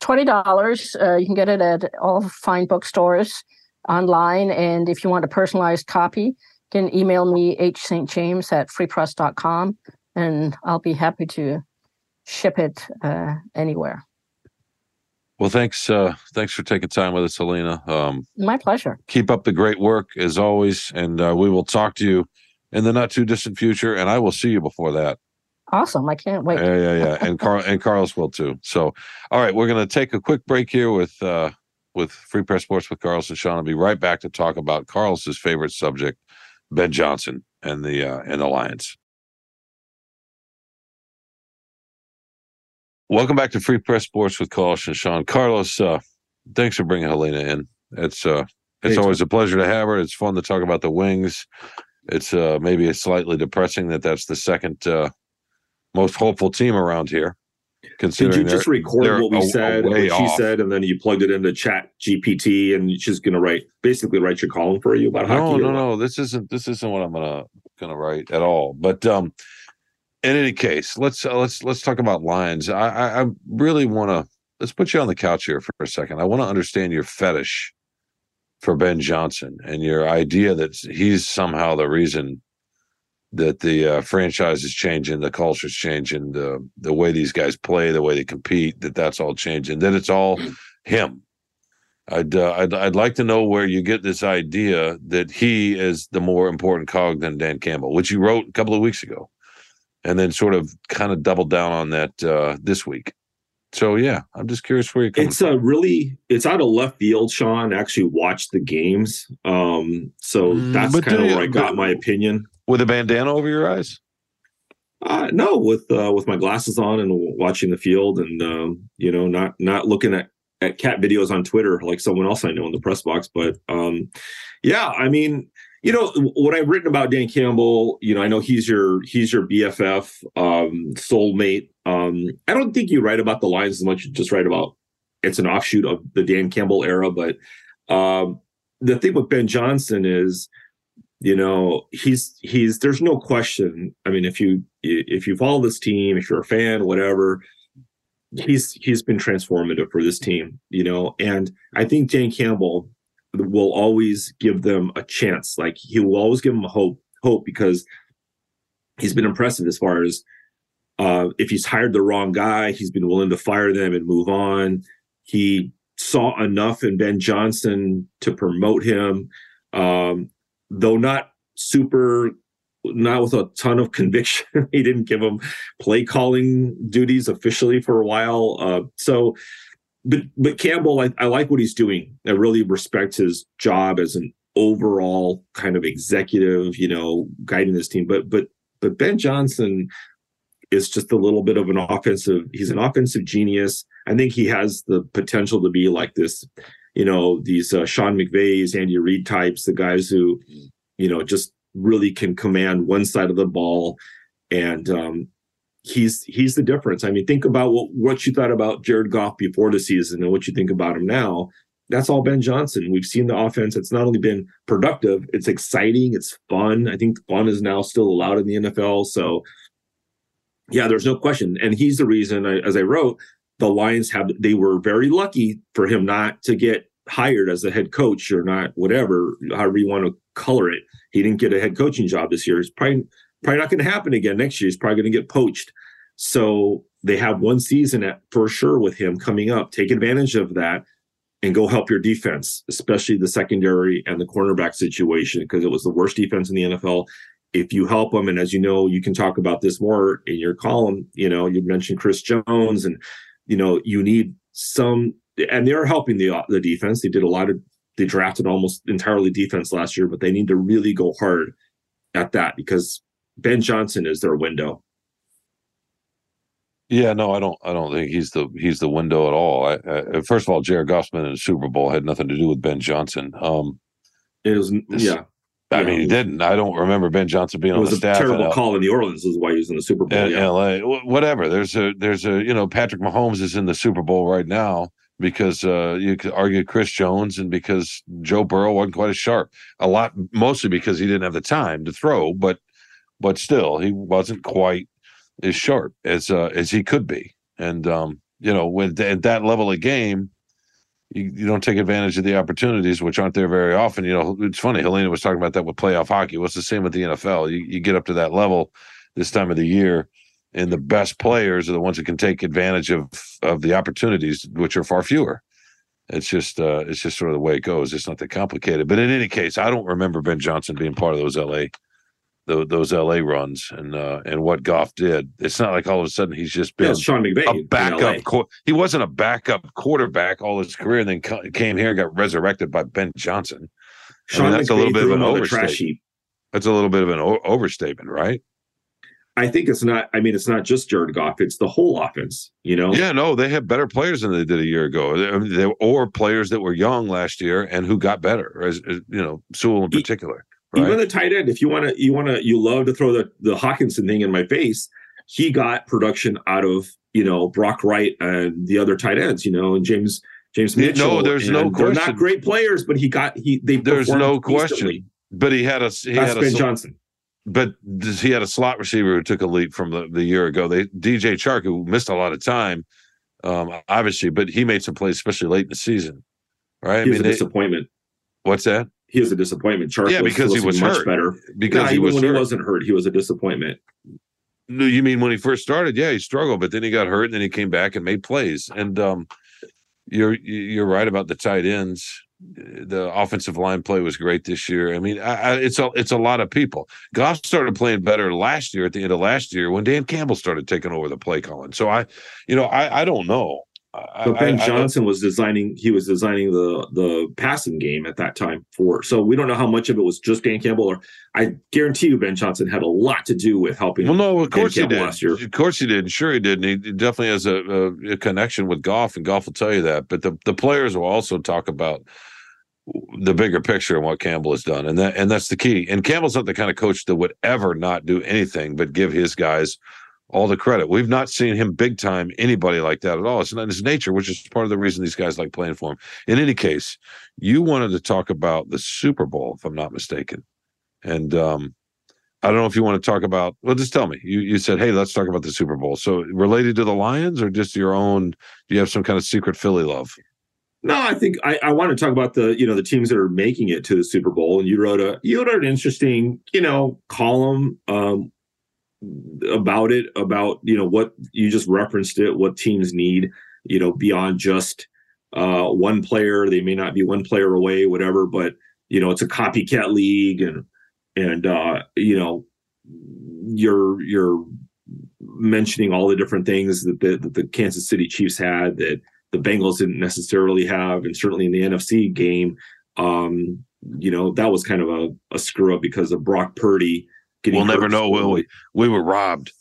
twenty dollars. Uh, you can get it at all fine bookstores online, and if you want a personalized copy, you can email me hstjames at freepress.com, and I'll be happy to ship it uh, anywhere. Well, thanks. Uh, thanks for taking time with us, Helena. Um, My pleasure. keep up the great work as always, and uh, we will talk to you in the not too distant future. And I will see you before that. Awesome. I can't wait. Yeah, yeah, yeah. And Carl and Carlos will too. So, all right, we're going to take a quick break here with uh, with Free Press Sports with Carlos and Sean. I'll be right back to talk about Carlos's favorite subject, Ben Johnson and the uh, and the Lions. Welcome back to Free Press Sports with Carlos and Sean. Carlos, uh, thanks for bringing Helena in. It's uh, it's Hey, always a pleasure to have her. It's fun to talk about the Wings. It's uh, maybe it's slightly depressing that that's the second uh, most hopeful team around here. Did you just record what we a- said, what she off. said, and then you plugged it into Chat GPT, and she's going to write basically write your column for you about no, hockey? no, what? no. This isn't this isn't what I'm gonna gonna write at all. But um, in any case, let's uh, let's let's talk about Lions. I I, I really want to let's put you on the couch here for a second. I want to understand your fetish for Ben Johnson and your idea that he's somehow the reason that the uh, franchise is changing, the culture's changing, the the way these guys play, the way they compete, that that's all changing. That it's all him. I'd, uh, I'd I'd like to know where you get this idea that he is the more important cog than Dan Campbell, which you wrote a couple of weeks ago, and then sort of kind of doubled down on that uh, this week. So yeah, I'm just curious where coming It's a really it's out of left field, Sean. I Actually, watched the games, um, so Mm, that's kind of where I got my opinion. with a bandana over your eyes. Uh, no, with uh, with my glasses on and watching the field, and um, you know, not not looking at at cat videos on Twitter like someone else I know in the press box. But um, yeah, I mean, you know, what I've written about Dan Campbell, you know, I know he's your he's your BFF, um, soulmate. Um, I don't think you write about the Lions as much. You just write about it's an offshoot of the Dan Campbell era. But um, the thing with Ben Johnson is you know he's he's there's no question i mean if you if you follow this team if you're a fan whatever he's he's been transformative for this team you know and i think dan campbell will always give them a chance. Like he will always give them a hope hope because he's been impressive as far as uh if he's hired the wrong guy he's been willing to fire them and move on. He saw enough in ben johnson to promote him um though not super not with a ton of conviction. He didn't give him play calling duties officially for a while uh, so but but campbell I, I like what he's doing. I really respect his job as an overall kind of executive you know guiding this team. But but but ben johnson is just a little bit of an offensive he's an offensive genius. I think he has the potential to be like this you know these uh, Sean McVays, Andy Reid types, the guys who, you know, just really can command one side of the ball, and um, he's he's the difference. I mean, think about what what you thought about Jared Goff before the season and what you think about him now. That's all Ben Johnson. We've seen the offense. It's not only been productive, it's exciting, it's fun. I think fun is now still allowed in the NFL. So, yeah, there's no question, and he's the reason. I, as I wrote, the Lions have they were very lucky for him not to get hired as a head coach or not whatever however you want to color it. He didn't get a head coaching job this year. He's probably probably not going to happen again next year. He's probably going to get poached. So they have one season at for sure with him coming up. Take advantage of that and go help your defense, especially the secondary and the cornerback situation because it was the worst defense in the NFL. If you help them, and as you know, you can talk about this more in your column. You know, you mentioned Chris Jones and you know, you need some, and they're helping the the defense. They did a lot of, they drafted almost entirely defense last year, but they need to really go hard at that because Ben Johnson is their window. Yeah, no, I don't. I don't think he's the he's the window at all. I, I, first of all, Jared Goffman in the Super Bowl had nothing to do with Ben Johnson. Um, It was, yeah, I Yeah. mean, he didn't. I don't remember Ben Johnson being it on was the a staff. in terrible L- call in New Orleans. Is why he was in the Super Bowl. in yeah. LA. Wh- Whatever. There's a there's a you know Patrick Mahomes is in the Super Bowl right now because uh, you could argue Chris Jones and because Joe Burrow wasn't quite as sharp. A lot mostly because he didn't have the time to throw, but but still he wasn't quite as sharp as uh, as he could be. And um, you know, when at that level of game, you, you don't take advantage of the opportunities, which aren't there very often. You know, it's funny. Helena was talking about that with playoff hockey. What's the same with the NFL? You, you get up to that level this time of the year, and the best players are the ones that can take advantage of of the opportunities, which are far fewer. It's just uh, it's just sort of the way it goes. It's not that complicated. But in any case, I don't remember Ben Johnson being part of those LA those, those LA runs and uh, and what Goff did. It's not like all of a sudden he's just been Sean McVay. a backup. Qu- he wasn't a backup quarterback all his career, and then co- came here and got resurrected by Ben Johnson. I mean, that's a little bit of an him on the trash overstatement. That's a little bit of an o- overstatement, right? I think it's not. I mean, it's not just Jared Goff; it's the whole offense. You know, Yeah, no, they have better players than they did a year ago, They- I mean, they- or players that were young last year and who got better, as, as you know, Sewell in particular. Right? even the tight end. If you want to, you want to, you love to throw the the Hockenson thing in my face. He got production out of you know Brock Wright and the other tight ends. You know, and James James Mitchell. no, there's no and they're not great players, but he got he. They There's no question. but he had a he That's had a Ben sl- Johnson. but he had a slot receiver who took a leap from the, the year ago. They DJ Chark who missed a lot of time, um, obviously, but he made some plays, especially late in the season. Right? He was I mean, a they- disappointment. what's that? He was a disappointment. Chark Yeah, because he was much hurt. better. Because Nah, he was when hurt. he wasn't hurt, he was a disappointment. No, you mean when he first started? Yeah, he struggled, but then he got hurt, and then he came back and made plays. And um, you're you're right about the tight ends. The offensive line play was great this year. I mean, I, I, it's a it's a lot of people. Goff started playing better last year at the end of last year when Dan Campbell started taking over the play calling. So I, you know, I I don't know. I- But Ben I- I- Johnson was designing. He was designing the the passing game at that time for. So we don't know how much of it was just Dan Campbell, or I guarantee you, Ben Johnson had a lot to do with helping. Well, no, of course he did. last year. Of course he did. Sure he did. And he definitely has a, a, a connection with Goff, and Goff will tell you that. But the, the players will also talk about the bigger picture and what Campbell has done, and that and that's the key. And Campbell's not the kind of coach that would ever not do anything but give his guys all the credit. We've not seen him big time anybody like that at all. It's not in his nature, which is part of the reason these guys like playing for him. In any case, you wanted to talk about the Super Bowl, if I'm not mistaken, and um, I don't know if you want to talk about. Well, just tell me. You you said, hey, let's talk about the Super Bowl. So related to the Lions, or just your own? Do you have some kind of secret Philly love? No, I think I, I want to talk about the you know the teams that are making it to the Super Bowl. And you wrote a you wrote an interesting you know column um, about it about you know what you just referenced it what teams need you know beyond just uh, one player. They may not be one player away, whatever, but you know it's a copycat league and and uh, you know you're you're mentioning all the different things that the, that the Kansas City Chiefs had that the Bengals didn't necessarily have, and certainly in the NFC game, um, you know, that was kind of a, a screw up because of Brock Purdy. We'll never know, will we? We were robbed.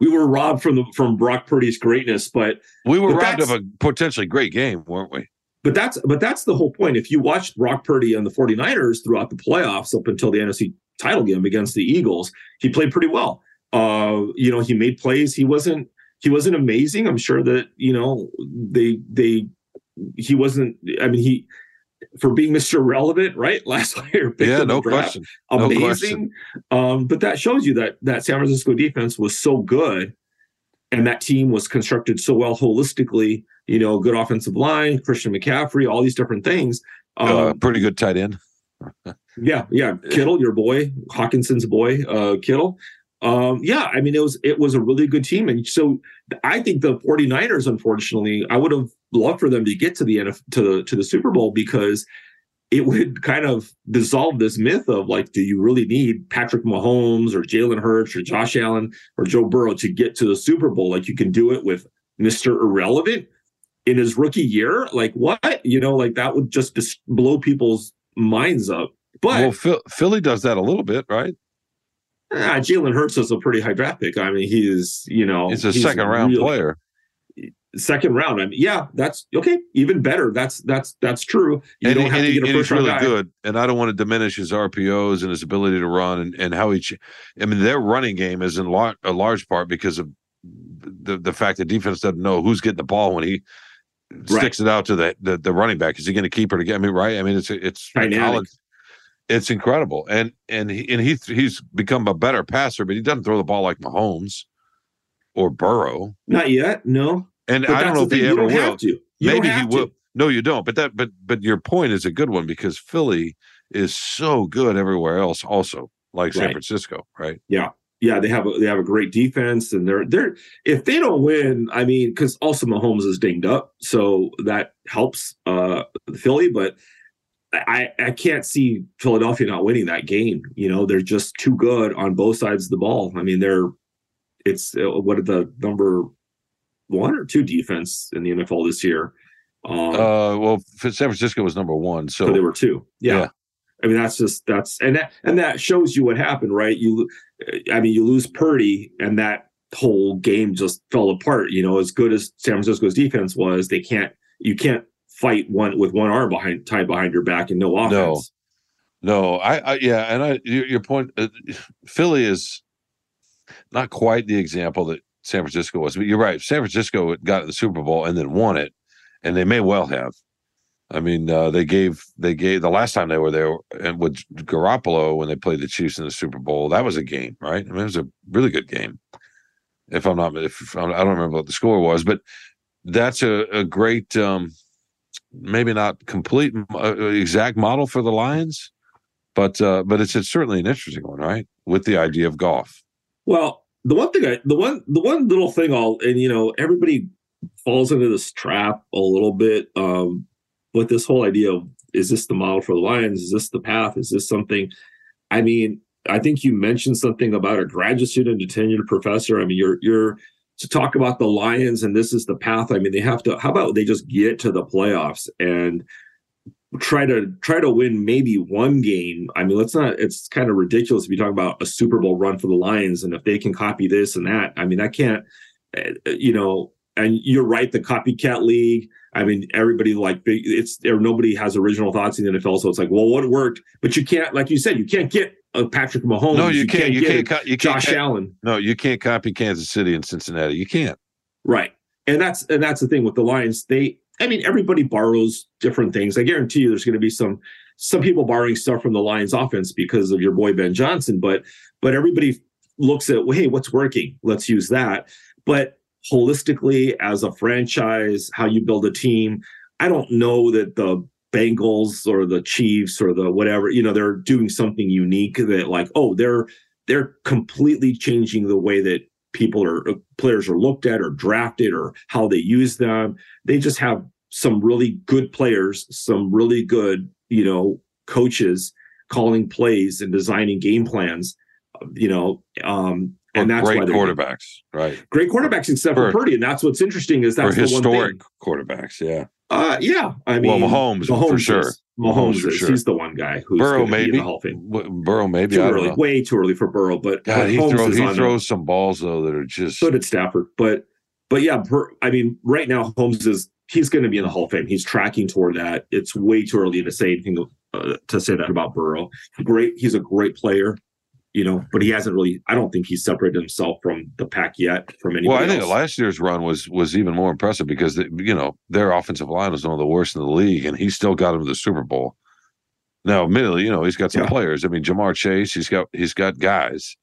We were robbed from the from Brock Purdy's greatness, but We were But robbed of a potentially great game, weren't we? but that's but that's the whole point. If you watched Brock Purdy and the 49ers throughout the playoffs up until the NFC title game against the Eagles, he played pretty well. Uh, you know, he made plays. He wasn't he wasn't amazing. I'm sure that, you know, they they he wasn't I mean he for being Mr. Relevant, right? Last year. picked Yeah, in the no draft. question. No amazing. question. um, but that shows you that that San Francisco defense was so good, and that team was constructed so well holistically. You know, good offensive line, Christian McCaffrey, all these different things. Um, uh, pretty good tight end. yeah, yeah, Kittle, your boy, Hockenson's boy, uh, Kittle. Um, yeah, I mean, it was it was a really good team, and so I think the 49ers, unfortunately, I would have loved for them to get to the NF, to the to the Super Bowl because it would kind of dissolve this myth of like, do you really need Patrick Mahomes or Jalen Hurts or Josh Allen or Joe Burrow to get to the Super Bowl? Like you can do it with Mr. Irrelevant in his rookie year. Like what? You know, like that would just dis- blow people's minds up. But well, Phil, Philly does that a little bit, right? ah, Jalen Hurts is a pretty high draft pick. I mean, he's you know, He's a he's second round really- player. Second round. I mean, yeah, that's okay. Even better. That's that's that's true. You and don't he, have and to he- get a first round really guy. good. And I don't want to diminish his RPOs and his ability to run and, and how he. ch- I mean, their running game is in lar- a large part because of the the fact that defense doesn't know who's getting the ball when he sticks it out to the the, the running back. Is he going to keep it to get? I mean, right? I mean, it's it's college- It's incredible, and and he and he he's become a better passer, but he doesn't throw the ball like Mahomes or Burrow. Not yet. No. And But I don't know if he ever will. have to. You Maybe he will. to. No, you don't. But that, but but your point is a good one because Philly is so good everywhere else, also like San Right. Francisco, right? yeah, Yeah, they have a, they have a great defense, and they're they're if they don't win, I mean, because also Mahomes is dinged up, so that helps uh Philly, but. I, I can't see Philadelphia not winning that game. You know, they're just too good on both sides of the ball. I mean, they're it's uh, what are the number one or two defense in the NFL this year. Um, Uh, well, San Francisco was number one, so so they were two. Yeah. Yeah. I mean, that's just that's and that and that shows you what happened, right? You, I mean, you lose Purdy, and that whole game just fell apart. You know, as good as San Francisco's defense was, they can't you can't fight one with one arm behind tied behind your back and no offense. No, I, I yeah, and I your, your point, uh, Philly is not quite the example that San Francisco was, but you're right. San Francisco got the Super Bowl and then won it, and they may well have. I mean, uh, they gave they gave the last time they were there and with Garoppolo when they played the Chiefs in the Super Bowl. That was a game, right? I mean, it was a really good game. If I'm not, if I don't remember what the score was, but that's a, a great, um, maybe not complete uh, exact model for the Lions, but uh, but it's, it's certainly an interesting one, right? With the idea of Goff. Well, the one thing I the one the one little thing I'll and you know everybody falls into this trap a little bit um with this whole idea of is this the model for the Lions? Is this the path? Is this something? I mean, I think you mentioned something about a graduate student, a tenured professor. I mean, you're you're to talk about the Lions and this is the path. I mean, they have to. How about they just get to the playoffs and try to try to win maybe one game? I mean, let's not. It's kind of ridiculous to be talking about a Super Bowl run for the Lions and if they can copy this and that. I mean, I can't. uh, You know, and you're right. The copycat league. I mean, everybody like big. It's there. Nobody has original thoughts in the NFL, so it's like, well, what worked? But you can't, like you said, you can't get a Patrick Mahomes. no, you, can't. You get can't. a co- You can't. Josh Allen. No, you can't copy Kansas City and Cincinnati. You can't. Right. And that's and that's the thing with the Lions. They I mean everybody borrows different things. I guarantee you there's going to be some some people borrowing stuff from the Lions offense because of your boy Ben Johnson, but but everybody looks at, well, hey, what's working? Let's use that. But holistically as a franchise, how you build a team, I don't know that the Bengals or the Chiefs or the whatever, you know, they're doing something unique that like, oh, they're they're completely changing the way that people are uh, players are looked at or drafted or how they use them. They just have some really good players, some really good, you know, coaches calling plays and designing game plans, you know, um, and that's great why quarterbacks, right? Great quarterbacks, except for, For- Purdy, and that's what's interesting is For that's the one historic thing. quarterbacks, yeah. Uh, yeah, I mean, well, Mahomes, for sure. is. Mahomes, Mahomes for is. sure. He's the one guy who's Burrow, gonna be in maybe. the Hall of Fame. W- Burrow, maybe. Too I early, know. way too early for Burrow, but, God, but he throws he throws some balls though that are just So did Stafford, but but yeah, per, I mean, right now Holmes is he's going to be in the Hall of Fame. He's tracking toward that. It's way too early to say anything uh, to say that about Burrow. Great, he's a great player, you know, but he hasn't really. I don't think he's separated himself from the pack yet. From anybody Well, I think else. last year's run was was even more impressive because they, you know their offensive line was one of the worst in the league, and he still got him to the Super Bowl. Now, admittedly, you know he's got some Yeah. players. I mean, Ja'Marr Chase, he's got he's got guys,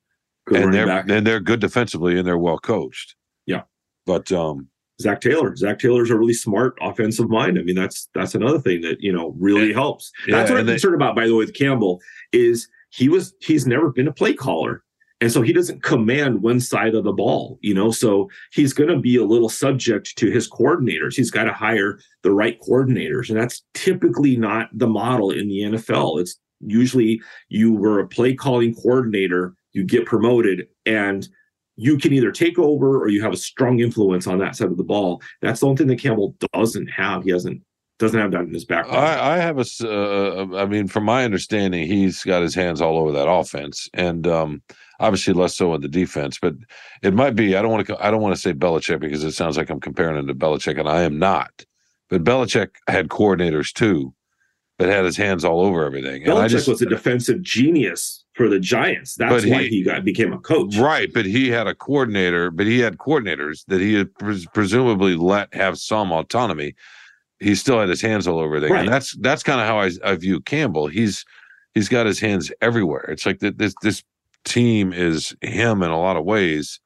Good and they're back. and they're good defensively, and they're well coached. Yeah. but um, Zac Taylor. Zac Taylor's a really smart offensive mind. I mean, that's that's another thing that you know really Yeah. helps. Yeah, that's what I'm they- concerned about. By the way, with Campbell is he was he's never been a play caller, and so he doesn't command one side of the ball. You know, so he's going to be a little subject to his coordinators. He's got to hire the right coordinators, and that's typically not the model in the NFL. It's usually you were a play calling coordinator, you get promoted, and you can either take over or you have a strong influence on that side of the ball. That's the only thing that Campbell doesn't have. He hasn't doesn't have that in his background. I, I have a. s- Uh, I mean, from my understanding, he's got his hands all over that offense, and um, obviously less so in the defense. But it might be. I don't want to. I don't want to say Belichick because it sounds like I'm comparing him to Belichick, and I am not. But Belichick had coordinators too, that had his hands all over everything. And I Belichick just was a defensive genius for the Giants. That's But why he- he got became a coach. right, but he had a coordinator. But he had coordinators that he had pres- presumably let have some autonomy. He still had his hands all over everything, Right. and that's that's kind of how I, I view Campbell. He's he's got his hands everywhere. It's like that this this team is him in a lot of ways.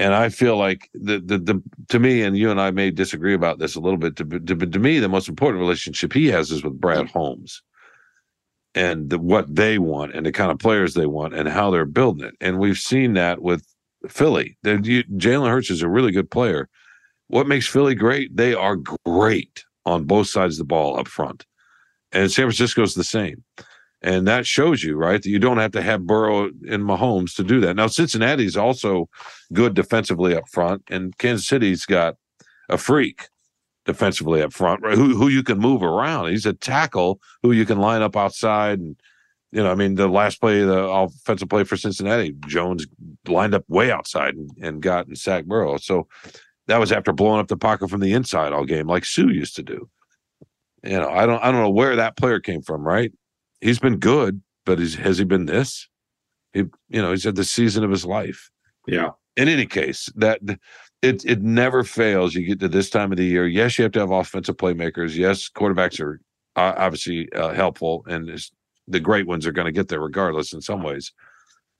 And I feel like the, the the to me, and you and I may disagree about this a little bit. To, to, to me, the most important relationship he has is with Brad Holmes. and the, what they want and the kind of players they want and how they're building it. And we've seen that with Philly. Jalen Hurts is a really good player. What makes Philly great? They are great on both sides of the ball up front. And San Francisco's the same. And that shows you, right, that you don't have to have Burrow and Mahomes to do that. Now, Cincinnati's also good defensively up front, and Kansas City's got a freak defensively up front, right? Who who you can move around. He's a tackle who you can line up outside and you know, I mean, the last play, the offensive play for Cincinnati, Jones lined up way outside and, and got and sacked Burrow. So that was after blowing up the pocket from the inside all game, like Suh used to do. You know, I don't, I don't know where that player came from. Right? He's been good, but has he been this? He, you know, he's had the season of his life. Yeah. In any case, that it it never fails. You get to this time of the year. Yes, you have to have offensive playmakers. Yes, quarterbacks are uh, obviously uh, helpful, and the great ones are going to get there regardless in some ways.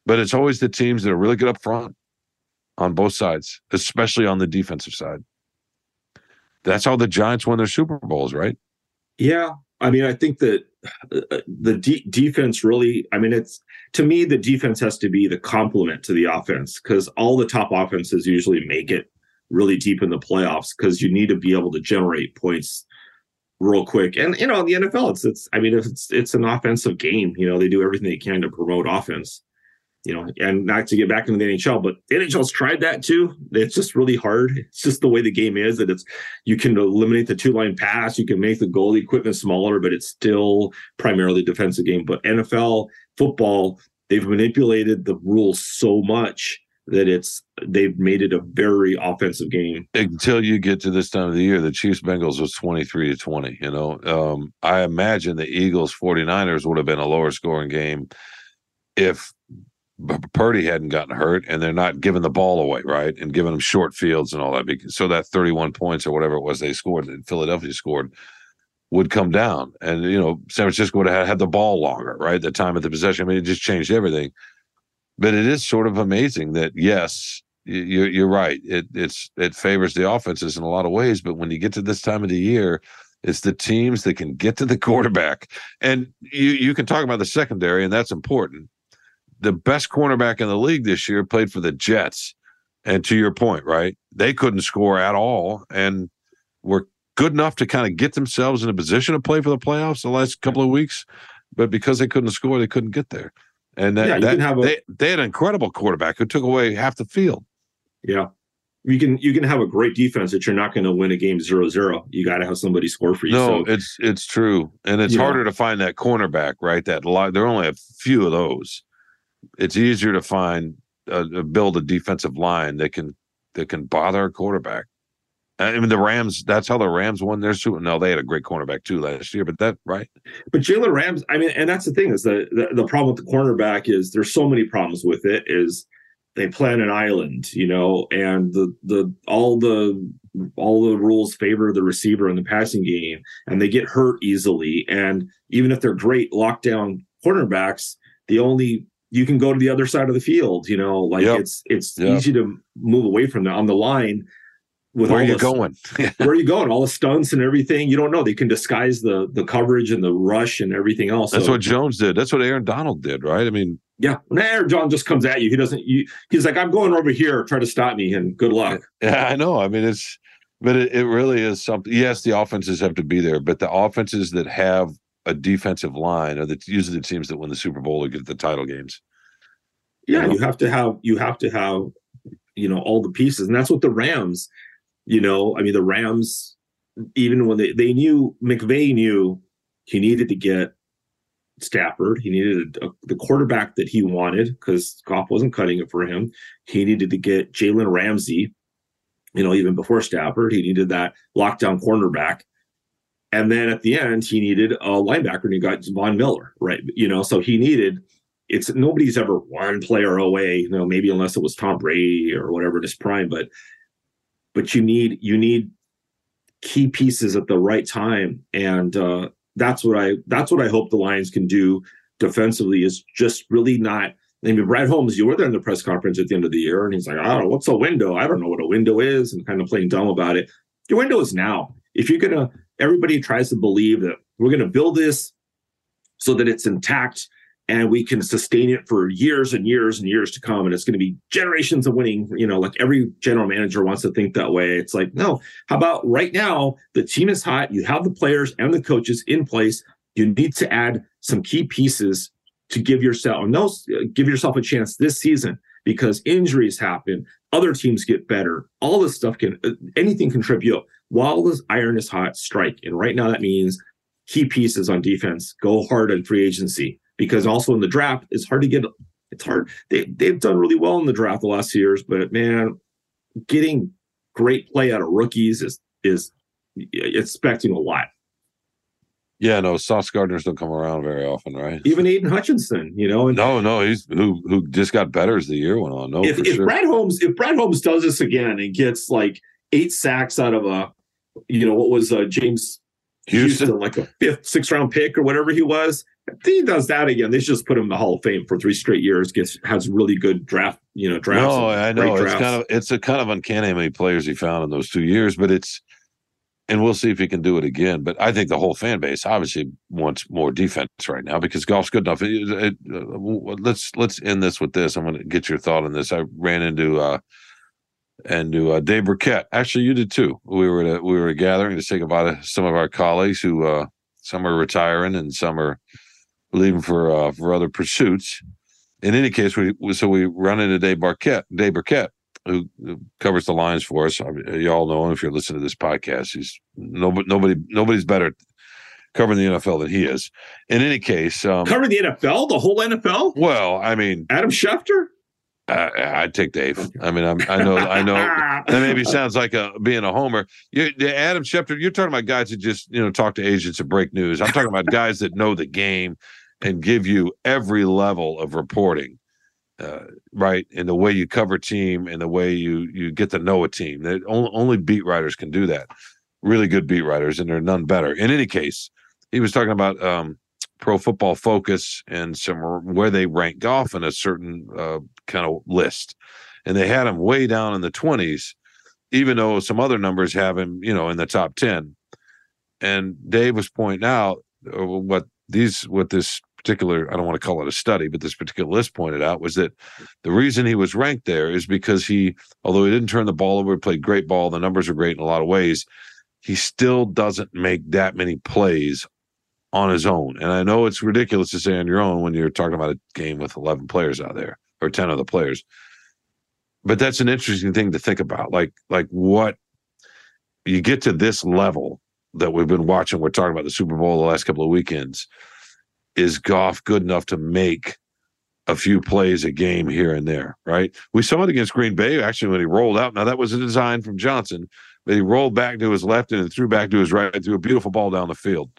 But it's always the teams that are really good up front on both sides, especially on the defensive side. That's how the Giants won their Super Bowls, right? Yeah, I mean, I think that uh, the de- defense really. I mean, it's to me the defense has to be the complement to the offense because all the top offenses usually make it really deep in the playoffs because you need to be able to generate points real quick. And you know, in the NFL, it's it's. I mean, if it's it's an offensive game. You know, they do everything they can to promote offense you know, and not to get back into the NHL, but the NHL's tried that too. It's just really hard. It's just the way the game is that it's you can eliminate the two line pass, you can make the goalie equipment smaller, but it's still primarily defensive game. But NFL football, they've manipulated the rules so much that it's they've made it a very offensive game until you get to this time of the year the chiefs bengals was 23 to 20 you know um, i imagine the eagles 49ers would have been a lower scoring game if Purdy hadn't gotten hurt, and they're not giving the ball away, right, and giving them short fields and all that. Because, So that 31 points or whatever it was they scored, that Philadelphia scored, would come down, and you know San Francisco would have had the ball longer, right, the time of the possession. I mean, it just changed everything. But it is sort of amazing that yes, you're, you're right. It it's it favors the offenses in a lot of ways, but when you get to this time of the year, it's the teams that can get to the quarterback, and you you can talk about the secondary, and that's important the best cornerback in the league this year played for the Jets. And to your point, right? They couldn't score at all and were good enough to kind of get themselves in a position to play for the playoffs the last couple of weeks. But because they couldn't score, they couldn't get there. And that, yeah, that a, they, they had an incredible quarterback who took away half the field. Yeah. You can you can have a great defense that you're not going to win a game zero zero. You got to have somebody score for you. No, so, it's it's true, and it's yeah. harder to find that cornerback, right? That there are only a few of those it's easier to find uh, build a defensive line that can that can bother a quarterback. I mean, the Rams. That's how the Rams won their Super. No, they had a great cornerback too last year, but that right. But Jalen Rams. I mean, and that's the thing is the, the the problem with the cornerback is there's so many problems with it. Is they play on an island, you know, and the the all the all the rules favor the receiver in the passing game, and they get hurt easily. And even if they're great lockdown cornerbacks, the only you can go to the other side of the field. You know, like yep. it's it's yep. easy to move away from that on the line. With where are you the, going? where are you going? All the stunts and everything. You don't know. They can disguise the the coverage and the rush and everything else. That's so, what Jones did. That's what Aaron Donald did, right? I mean, yeah. When Aaron John just comes at you, he doesn't. You, he's like, I'm going over here. Try to stop me, and good luck. Yeah, I know. I mean, it's but it, it really is something. Yes, the offenses have to be there, but the offenses that have a defensive line are the usually the teams that win the Super Bowl or get the title games. Yeah, you, know? you have to have you have to have you know all the pieces, and that's what the Rams. You know, I mean, the Rams, even when they they knew McVay knew he needed to get Stafford. He needed a, the quarterback that he wanted because Goff wasn't cutting it for him. He needed to get Jalen Ramsey. You know, even before Stafford, he needed that lockdown cornerback. And then at the end, he needed a linebacker, and he got Von Miller, right? You know, so he needed. It's nobody's ever one player away, you know, maybe unless it was Tom Brady or whatever in his prime, but but you need you need key pieces at the right time, and uh, that's what I that's what I hope the Lions can do defensively is just really not. I mean, Brad Holmes, you were there in the press conference at the end of the year, and he's like, "I don't know what's a window. I don't know what a window is," and kind of playing dumb about it. Your window is now. If you're gonna everybody tries to believe that we're going to build this so that it's intact and we can sustain it for years and years and years to come. And it's going to be generations of winning you know like every general manager wants to think that way. It's like no how about right now the team is hot you have the players and the coaches in place. You need to add some key pieces to give yourself no uh, give yourself a chance this season because injuries happen other teams get better all this stuff can uh, anything can trip you up while this iron is hot strike and right now that means key pieces on defense go hard on free agency because also in the draft, it's hard to get. It's hard. They they've done really well in the draft the last years, but man, getting great play out of rookies is is expecting a lot. Yeah, no, Sauce Gardners don't come around very often, right? Even Aidan Hutchinson, you know. And no, no, he's who who just got better as the year went on. No, if, if sure. Brad Holmes, if Brad Holmes does this again and gets like eight sacks out of a, you know, what was uh, James Houston. Houston, like a fifth, sixth round pick or whatever he was, he does that again, they just put him in the Hall of Fame for three straight years. Gets has really good draft, you know, drafts. No, I know it's kind of it's a kind of uncanny how many players he found in those two years, but it's and we'll see if he can do it again. But I think the whole fan base obviously wants more defense right now because Goff's good enough. It, it, uh, let's let's end this with this. I'm going to get your thought on this. I ran into uh and to uh, Dave Birkett. Actually, you did too. We were at a, we were gathering to say goodbye to some of our colleagues who uh, some are retiring and some are leaving for uh, for other pursuits. In any case, we, so we run into Dave Barquette, Dave Birkett, who, who covers the lines for us. You all know him if you're listening to this podcast. He's nobody, nobody, nobody's better covering the NFL than he is. In any case, um, covering the NFL, the whole NFL. Well, I mean, Adam Schefter. Uh, I'd take Dave. I mean, I'm, i know, I know that maybe sounds like a being a homer. You, Adam Schefter, you're talking about guys that just you know talk to agents and break news. I'm talking about guys that know the game and give you every level of reporting, uh, right? And the way you cover team and the way you you get to know a team. That only, only beat writers can do that. Really good beat writers, and there are none better. In any case, he was talking about um, Pro Football Focus and some where they rank Goff in a certain uh, kind of list, and they had him way down in the twenties, even though some other numbers have him, you know, in the top ten. And Dave was pointing out uh, what these what this particular, I don't want to call it a study, but this particular list pointed out was that the reason he was ranked there is because he, although he didn't turn the ball over, played great ball, the numbers are great in a lot of ways, he still doesn't make that many plays on his own. And I know it's ridiculous to say on your own when you're talking about a game with 11 players out there or 10 other players. But that's an interesting thing to think about. Like, like what you get to this level that we've been watching, we're talking about the Super Bowl the last couple of weekends is Goff good enough to make a few plays a game here and there, right? We saw it against Green Bay actually when he rolled out. Now that was a design from Johnson, but he rolled back to his left and threw back to his right, threw a beautiful ball down the field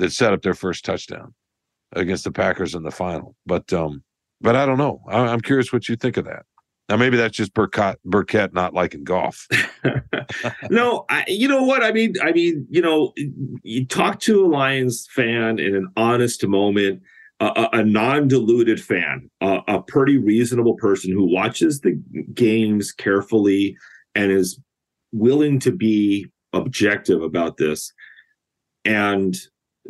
that set up their first touchdown against the Packers in the final. But um, but I don't know. I'm curious what you think of that. Now maybe that's just Birkett, Birkett not liking Goff. no, I, you know what I mean. I mean, you know, you talk to a Lions fan in an honest moment, a, a non-deluded fan, a pretty reasonable person who watches the games carefully and is willing to be objective about this and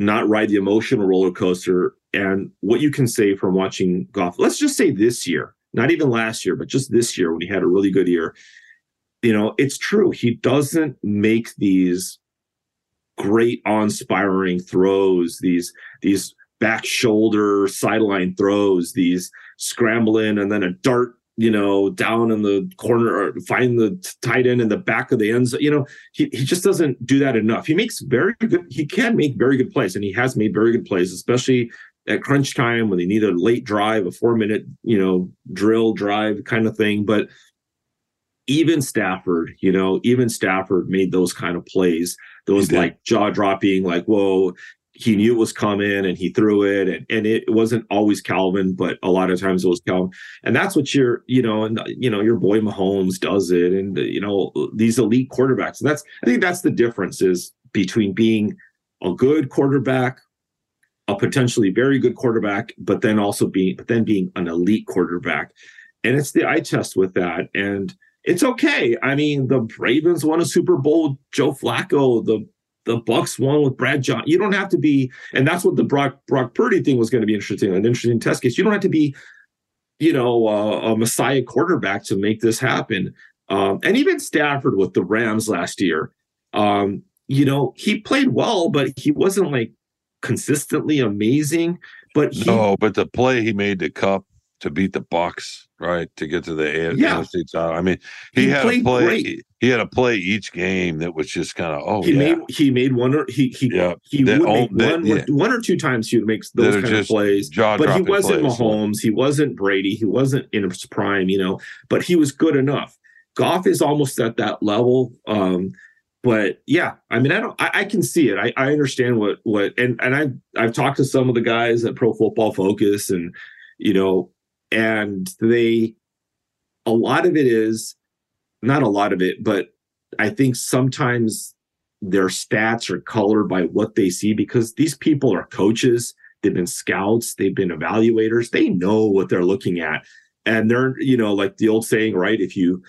not ride the emotional roller coaster. And what you can say from watching Goff, let's just say this year, not even last year, but just this year when he had a really good year. You know, it's true. He doesn't make these great on-spiring throws, these these back shoulder sideline throws, these scrambling and then a dart, you know, down in the corner or find the tight end in the back of the end zone. You know, he, he just doesn't do that enough. He makes very good, he can make very good plays, and he has made very good plays, especially at crunch time when they need a late drive, a four minute, you know, drill drive kind of thing. But even Stafford, you know, even Stafford made those kind of plays, those like jaw dropping, like, whoa, he knew it was coming and he threw it. And, and it wasn't always Calvin, but a lot of times it was Calvin. And that's what your, you know, and, you know, your boy Mahomes does it. And, you know, these elite quarterbacks. And that's, I think that's the difference is between being a good quarterback a potentially very good quarterback, but then also being but then being an elite quarterback. And it's the eye test with that. And it's okay. I mean, the Ravens won a Super Bowl. Joe Flacco, the the Bucks won with Brad John. You don't have to be, and that's what the Brock Brock Purdy thing was going to be interesting, an interesting test case. You don't have to be, you know, uh, a messiah quarterback to make this happen. Um, and even Stafford with the Rams last year, um, you know, he played well, but he wasn't like consistently amazing. But he, no, but the play he made the cup to beat the Bucks, right, to get to the Yeah. NFC title. I mean, he, He had a play. great. He had a play each game that was just kind of oh he yeah, made he made one or he he Yeah, he that would all- make that- one yeah. one or two times he would make That those are kind of plays. But he wasn't plays. Mahomes. He wasn't Brady. He wasn't in his prime, you know. But he was good enough. Goff is almost at that level. Um, but yeah, I mean, I don't. I, I can see it. I, I understand what what and and I I've talked to some of the guys at Pro Football Focus, and you know, and they a lot of it is not a lot of it, but I think sometimes their stats are colored by what they see because these people are coaches, they've been scouts, they've been evaluators, they know what they're looking at. And they're, you know, like the old saying, right? If you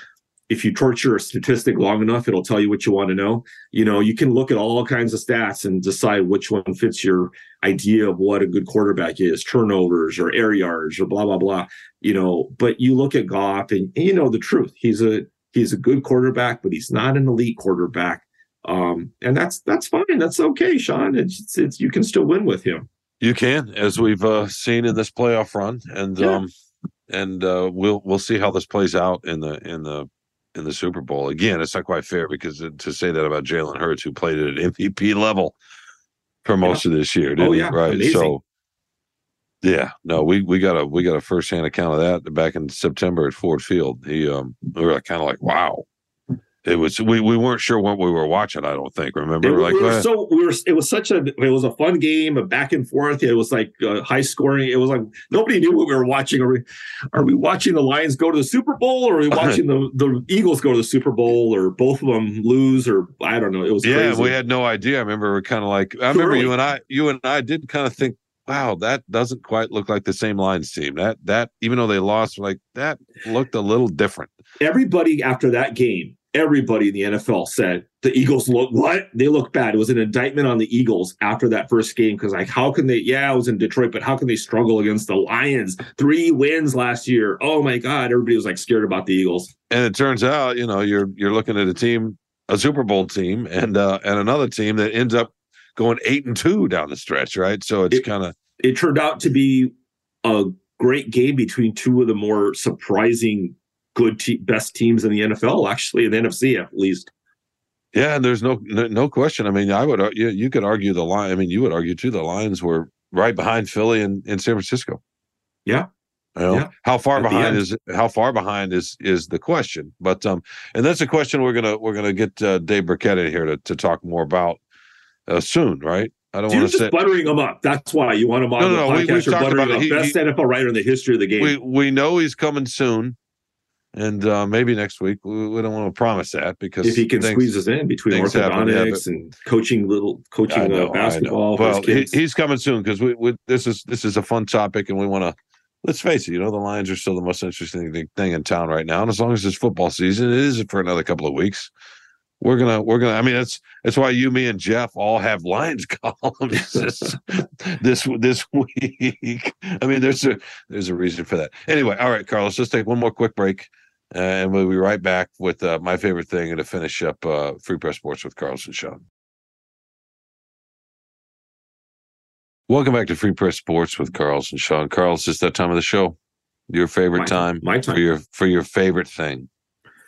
if you torture a statistic long enough, it'll tell you what you want to know. You know, you can look at all kinds of stats and decide which one fits your idea of what a good quarterback is, turnovers or air yards or blah blah blah. You know, but you look at Goff and, and you know the truth. He's a he's a good quarterback, but he's not an elite quarterback. Um, and that's that's fine. That's okay, Sean. It's, it's, it's you can still win with him. You can, as we've uh, seen in this playoff run, and Yeah. um, and uh, we'll we'll see how this plays out in the in the in the Super Bowl. Again, it's not quite fair because to say that about Jalen Hurts, who played at an MVP level for most of this year, didn't Oh, he? yeah. right? Amazing. So, yeah, no, we we got a we got a first hand account of that back in September at Ford Field. He um, we were kind of like, wow. It was we, we weren't sure what we were watching. I don't think. Remember, It, like, we were so we were. It was such a. It was a fun game, a back and forth. It was like uh, high scoring. It was like nobody knew what we were watching. Are we, are we watching the Lions go to the Super Bowl, or are we watching the the Eagles go to the Super Bowl, or both of them lose, or I don't know. It was yeah, crazy. we had no idea. I remember we are kind of like I remember you and I you and I did kind of think, wow, that doesn't quite look like the same Lions team. That that even though they lost, like that looked a little different. everybody after that game, everybody in the NFL said the Eagles look what? They look bad. It was an indictment on the Eagles after that first game because like how can they yeah, it was in Detroit, but how can they struggle against the Lions? Three wins last year. Oh my god, everybody was like scared about the Eagles. And it turns out, you know, you're you're looking at a team, a Super Bowl team, and uh and another team that ends up going eight and two down the stretch, right? So it's It- kind of It turned out to be a great game between two of the more surprising good te- best teams in the NFL, actually, in the NFC at least. yeah. And there's no no, question. I mean, I would you, you could argue the line. I mean, you would argue too. The Lions were right behind Philly and, and San Francisco. Yeah. You know, Yeah. how far At behind is how far behind is is the question. But um, and that's a question we're gonna we're gonna get uh, Dave Birkett in here to to talk more about uh, soon, right? I don't want to just say buttering him up. That's why you want him on No, the no, no, we- podcast. we've You're talked buttering about it. up. He- Best NFL writer in the history of the game. we we know he's coming soon, and uh, maybe next week. We, we don't want to promise that because if he can things- squeeze us in between things happen, yeah, orthodontics and coaching little coaching know, uh, basketball know. his Well, he, he's coming soon because we, we this is this is a fun topic, and we want to. Let's face it, you know the Lions are still the most interesting thing- thing in town right now, and as long as it's football season, it is for another couple of weeks. We're gonna, we're gonna. I mean, that's that's why you, me, and Jeff all have Lions columns this this this week. I mean, there's a there's a reason for that. Anyway, all right, Carlos, let's take one more quick break, and we'll be right back with uh, my favorite thing and to finish up uh, Free Press Sports with Carlson Sean. Welcome back to Free Press Sports with Carlson Sean. Carlos, it's that time of the show. Your favorite My- time my for your for your favorite thing.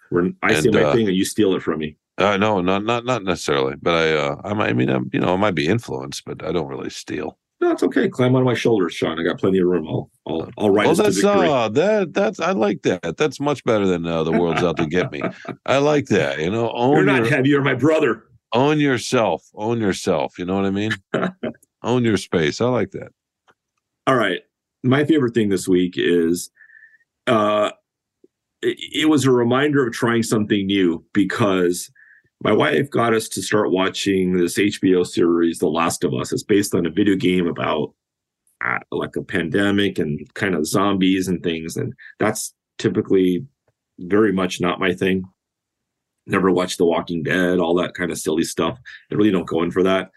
When I and, my uh, thing and you steal it from me. Uh, no, not not not necessarily, but I uh, I, might, I mean, I'm, you know, I might be influenced, but I don't really steal. No, it's okay. Climb on my shoulders, Sean. I got plenty of room. I'll I'll, I'll ride Oh, us to that's uh, that that's I like that. That's much better than uh, the world's out to get me. I like that. You know, own You're not your, heavy. You're my brother. own yourself. Own yourself. You know what I mean? own your space. I like that. All right. My favorite thing this week is uh it, it was a reminder of trying something new because my wife got us to start watching this HBO series, The Last of Us. It's based on a video game about uh, like a pandemic and kind of zombies and things. And that's typically very much not my thing. never watched The Walking Dead, all that kind of silly stuff. I really don't go in for that.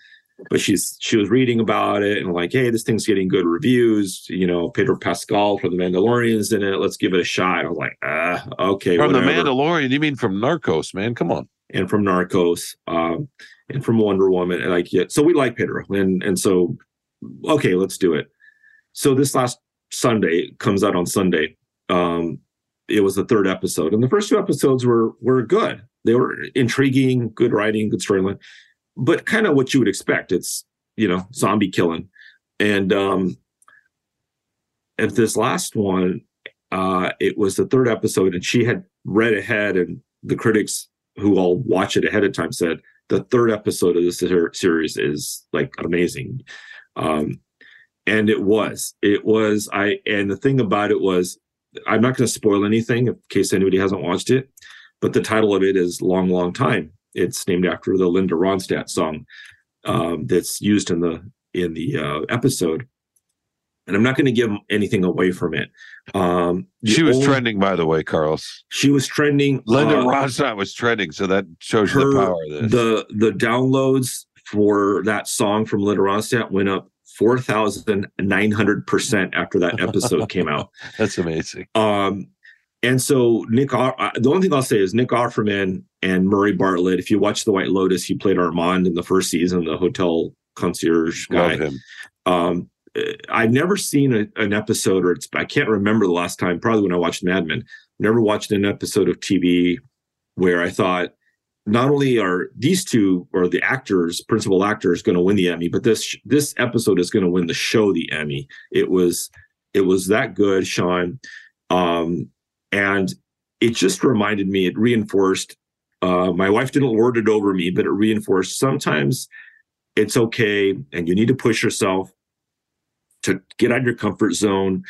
But she's she was reading about it and like, hey, this thing's getting good reviews. You know, Pedro Pascal from The Mandalorian's in it. Let's give it a shot. I was like, ah, okay. From whatever. the Mandalorian, you mean from Narcos, man? Come on. And from Narcos, um, and from Wonder Woman, and like yeah, so we like Pedro, and and so okay, let's do it. So this last Sunday comes out on Sunday. Um, it was the third episode, and the first two episodes were were good. They were intriguing, good writing, good storyline, but kind of what you would expect. It's you know zombie killing, and um, at this last one, uh, it was the third episode, and she had read ahead, and the critics who all watch it ahead of time said the third episode of this ser- series is like amazing. Um, and it was, it was, I, and the thing about it was, I'm not going to spoil anything in case anybody hasn't watched it, but the title of it is Long, Long Time. It's named after the Linda Ronstadt song um, that's used in the in the uh, episode. And I'm not going to give anything away from it. Um, She was only- trending, by the way, Carlos. She was trending. Linda uh, Ronstadt was trending, so that shows her- the power of this. the the downloads for that song from Linda Ronstadt went up four thousand nine hundred percent after that episode came out. That's amazing. Um, and so Nick, uh, the only thing I'll say is Nick Offerman and Murray Bartlett. If you watch The White Lotus, he played Armand in the first season, the hotel concierge guy. Love him. Um, I've never seen a, an episode, or it's I can't remember the last time. Probably when I watched Mad Men. Never watched an episode of TV where I thought not only are these two or the actors, principal actors, going to win the Emmy, but this this episode is going to win the show the Emmy. It was it was that good, Sean, um, and it just reminded me. It reinforced. Uh, my wife didn't lord it over me, but it reinforced. Sometimes it's okay, and you need to push yourself to get out of your comfort zone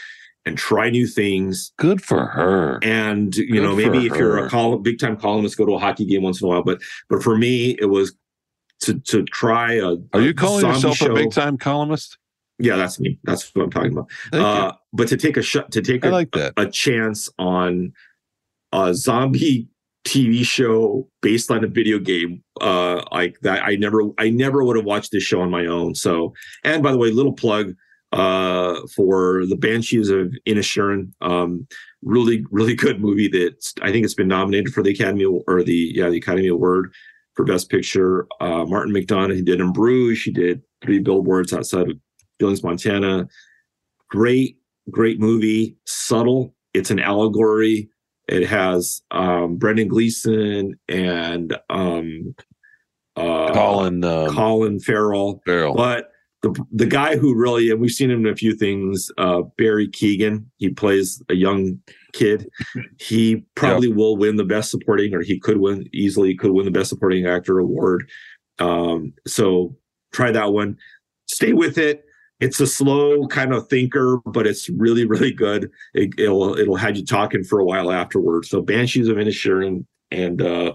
and try new things. Good for her. And you Good know, maybe if you're a big time columnist, go to a hockey game once in a while. But but for me, it was to to try a. Are a you calling yourself show. a big time columnist? Yeah, that's me. That's what I'm talking about. Uh, but to take a shot, to take a, like that. a chance on a zombie TV show based on a video game uh like that I never I never would have watched this show on my own so and by the way little plug uh for the Banshees of Inisherin um really really good movie that I think it's been nominated for the Academy or the yeah the Academy Award for Best Picture uh Martin McDonagh he did in Bruges he did three billboards outside of Billings Montana great great movie subtle it's an allegory it has um, Brendan Gleeson and um, uh, Colin um, Colin Farrell. Farrell. But the the guy who really, and we've seen him in a few things, uh, Barry Keoghan. He plays a young kid. He probably will win the best supporting, or he could win easily. Could win the best supporting actor award. Um, so try that one. Stay with it. It's a slow kind of thinker, but it's really, really good. It, it'll it'll have you talking for a while afterwards. So Banshees of Inisherin and uh,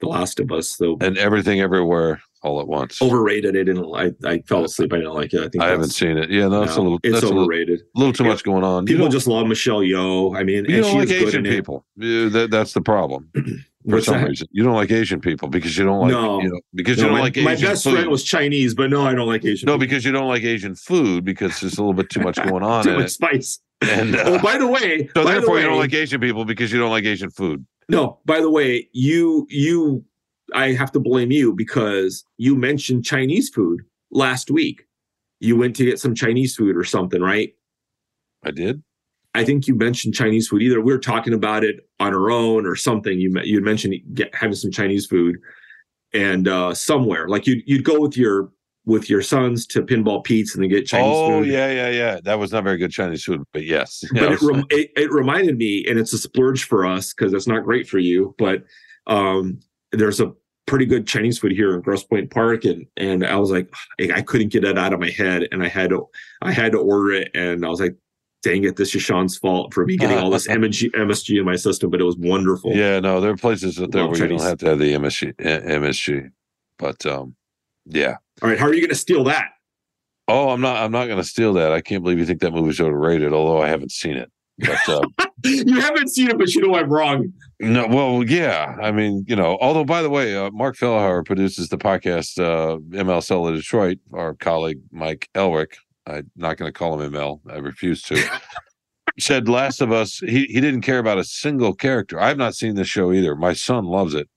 The Last of Us. So and everything everywhere all at once. overrated. I didn't. I, I fell asleep. I didn't like it. I think I haven't seen it. Yeah, no, it's a little it's that's a little, little too Yeah. much going on. People just love Michelle Yeoh. I mean, you and don't like Asian people. Yeah, that, that's the problem. For What's some that? reason, you don't like Asian people because you don't like No. you know, because No, you don't my, like my best food. friend was Chinese, but no, I don't like Asian. no, food. because you don't like Asian food because there's a little bit too much going on too in much it. spice. And uh, oh, by the way, so by the therefore, you don't like Asian people because you don't like Asian food. No, by the way, you you I have to blame you because you mentioned Chinese food last week. You went to get some Chinese food or something, right? I did. I think you mentioned Chinese food. Either we were talking about it on our own or something. You you mentioned get, having some Chinese food, and uh, somewhere like you'd you'd go with your with your sons to Pinball Pete's and then get Chinese oh food. yeah, yeah, yeah. That was not very good Chinese food, but yes. but Yeah, it, rem- it, it reminded me, and it's a splurge for us because it's not great for you. But um, there's a pretty good Chinese food here in Grosse Pointe Park, and and I was like, I couldn't get it out of my head, and I had to I had to order it, and I was like, dang it, this is Sean's fault for me getting all this MSG, MSG in my system, but it was wonderful. yeah, no, there are places out there Love where you don't have to have the MSG, eh, MSG, but um, yeah. All right, how are you going to steal that? Oh, I'm not. I'm not going to steal that. I can't believe you think that movie's overrated. Although I haven't seen it. But uh, you haven't seen it, but you know I'm wrong. no, well, yeah. I mean, you know. Although, by the way, uh, Mark Fellhauer produces the podcast uh, ML Seller Detroit. Our colleague Mike Elrick. I'm not going to call him ML. I refuse to. said Last of Us. He he didn't care about a single character. I've not seen this show either. My son loves it.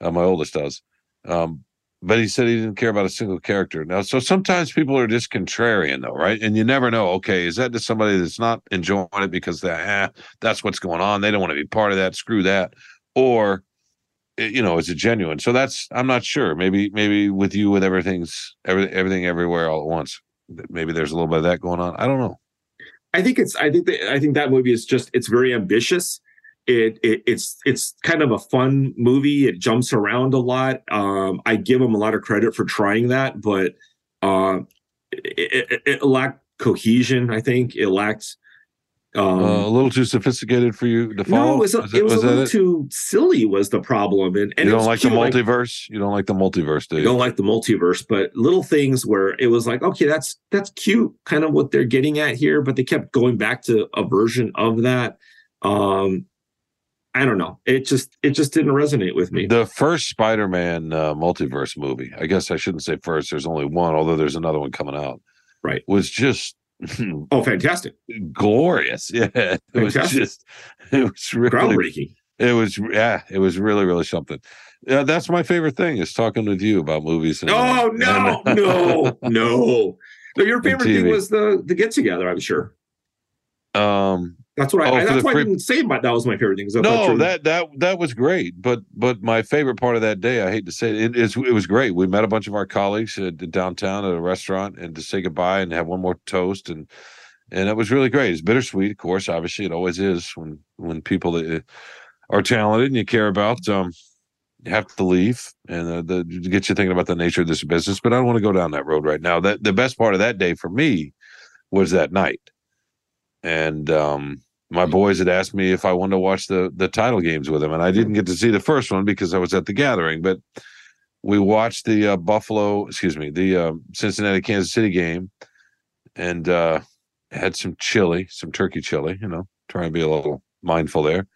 Uh, my oldest does. Um, but he said he didn't care about a single character. Now, so sometimes people are just contrarian, though, right? And you never know. Okay, is that just somebody that's not enjoying it because that eh, that's what's going on? They don't want to be part of that. Screw that. Or, eh, you know, is it genuine? So that's I'm not sure. Maybe maybe with you with everything's every, everything everywhere all at once. Maybe there's a little bit of that going on. I don't know. I think it's. I think that. I think that movie is just. It's very ambitious. It, it it's it's kind of a fun movie. It jumps around a lot. Um, I give them a lot of credit for trying that, but uh, it, it, it lacked cohesion. I think it lacked. Um, uh, a little too sophisticated for you to follow. no, it was it was, was a little it? too silly. Was the problem? And, and you don't like the cute, multiverse. you don't like the multiverse, do I you? don't like the multiverse, but little things where it was like, okay, that's that's cute, kind of what they're getting at here, but they kept going back to a version of that. Um, I don't know. It just it just didn't resonate with me. The first Spider-Man uh, multiverse movie, I guess I shouldn't say first. There's only one, although there's another one coming out. Right. Was just Oh, fantastic! glorious. Yeah, it was just it was really Groundbreaking. it was yeah, it was really really something. Yeah, that's my favorite thing is talking with you about movies. And, Oh no, and- no, no, no! Your favorite thing was the the get together. I'm sure. um, That's what I. Oh, I that's why I didn't say my, that was my favorite thing. no, that that that was great. But but my favorite part of that day, I hate to say it, it is it was great. We met a bunch of our colleagues at, downtown at a restaurant and to say goodbye and have one more toast and and it was really great. It's bittersweet, of course. Obviously, it always is when when people that are talented and you care about um have to leave and uh, the, get you thinking about the nature of this business. But I don't want to go down that road right now. That the best part of that day for me was that night, and um my boys had asked me if I wanted to watch the the title games with them, and I didn't get to see the first one because I was at the gathering. But we watched the uh, Buffalo, excuse me, the uh, Cincinnati Kansas City game, and uh, had some chili, some turkey chili. You know, trying to be a little mindful there.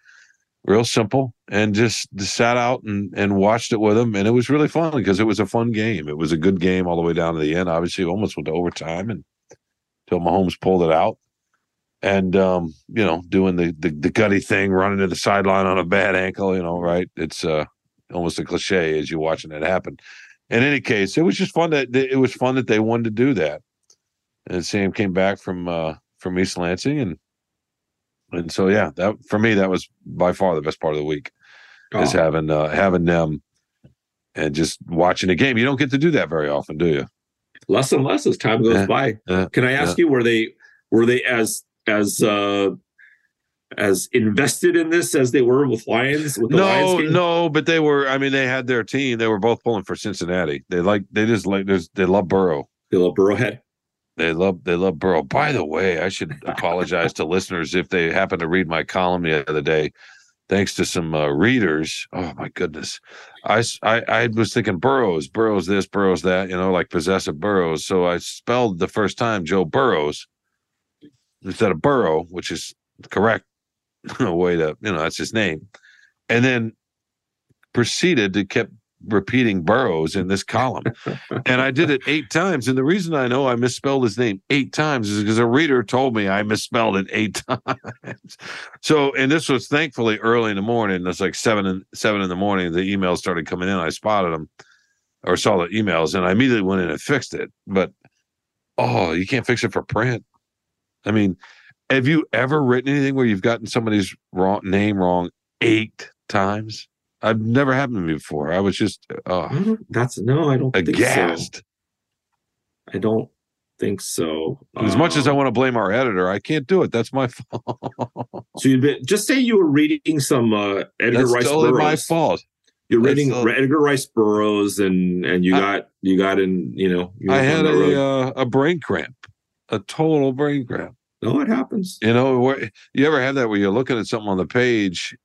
Real simple, and just, just sat out and and watched it with them, and it was really fun because it was a fun game. It was a good game all the way down to the end. Obviously, almost went to overtime, and until Mahomes pulled it out and um, you know, doing the, the the gutty thing, running to the sideline on a bad ankle, you know, right? It's uh almost a cliche as you're watching it happen. In any case, it was just fun that it was fun that they wanted to do that. And Sam came back from uh from East Lansing and and so yeah, that for me that was by far the best part of the week is Oh, having uh having them and just watching a game. You don't get to do that very often, do you? less and less as time goes Yeah, by. yeah, Can I ask you, were they were they as as uh as invested in this as they were with Lions with the no, no, but they were. I mean, they had their team. They were both pulling for Cincinnati. They like. They just like. There's. They love Burrow. They love Burrowhead. They love. They love Burrow. By the way, I should apologize to listeners if they happen to read my column the other day. Thanks to some uh, readers. Oh my goodness, I I was thinking Burrows, Burrows this, Burrows that. You know, like possessive Burrows. So I spelled the first time Joe Burrows instead of Burrow, which is correct way to you know that's his name, and then proceeded to kept repeating Burrows in this column, and I did it eight times. And the reason I know I misspelled his name eight times is because a reader told me I misspelled it eight times. So, and this was thankfully early in the morning. It's like seven and seven in the morning. The emails started coming in. I spotted them or saw the emails, and I immediately went in and fixed it. But oh, you can't fix it for print. I mean, have you ever written anything where you've gotten somebody's wrong name wrong eight times? I've never happened to me before. I was just uh, That's no, I don't think so. aghast. I don't think so. As much as I Um, want to blame our editor, I can't do it. That's my fault. so you've been just say you were reading some uh, Edgar That's Rice totally my Burroughs. fault. You're That's reading Edgar Rice Burroughs, and and you I- got you got in. You know, you I had down that road. a uh, a brain cramp, a total brain cramp. no, it happens. You know, where you ever have that where you're looking at something on the page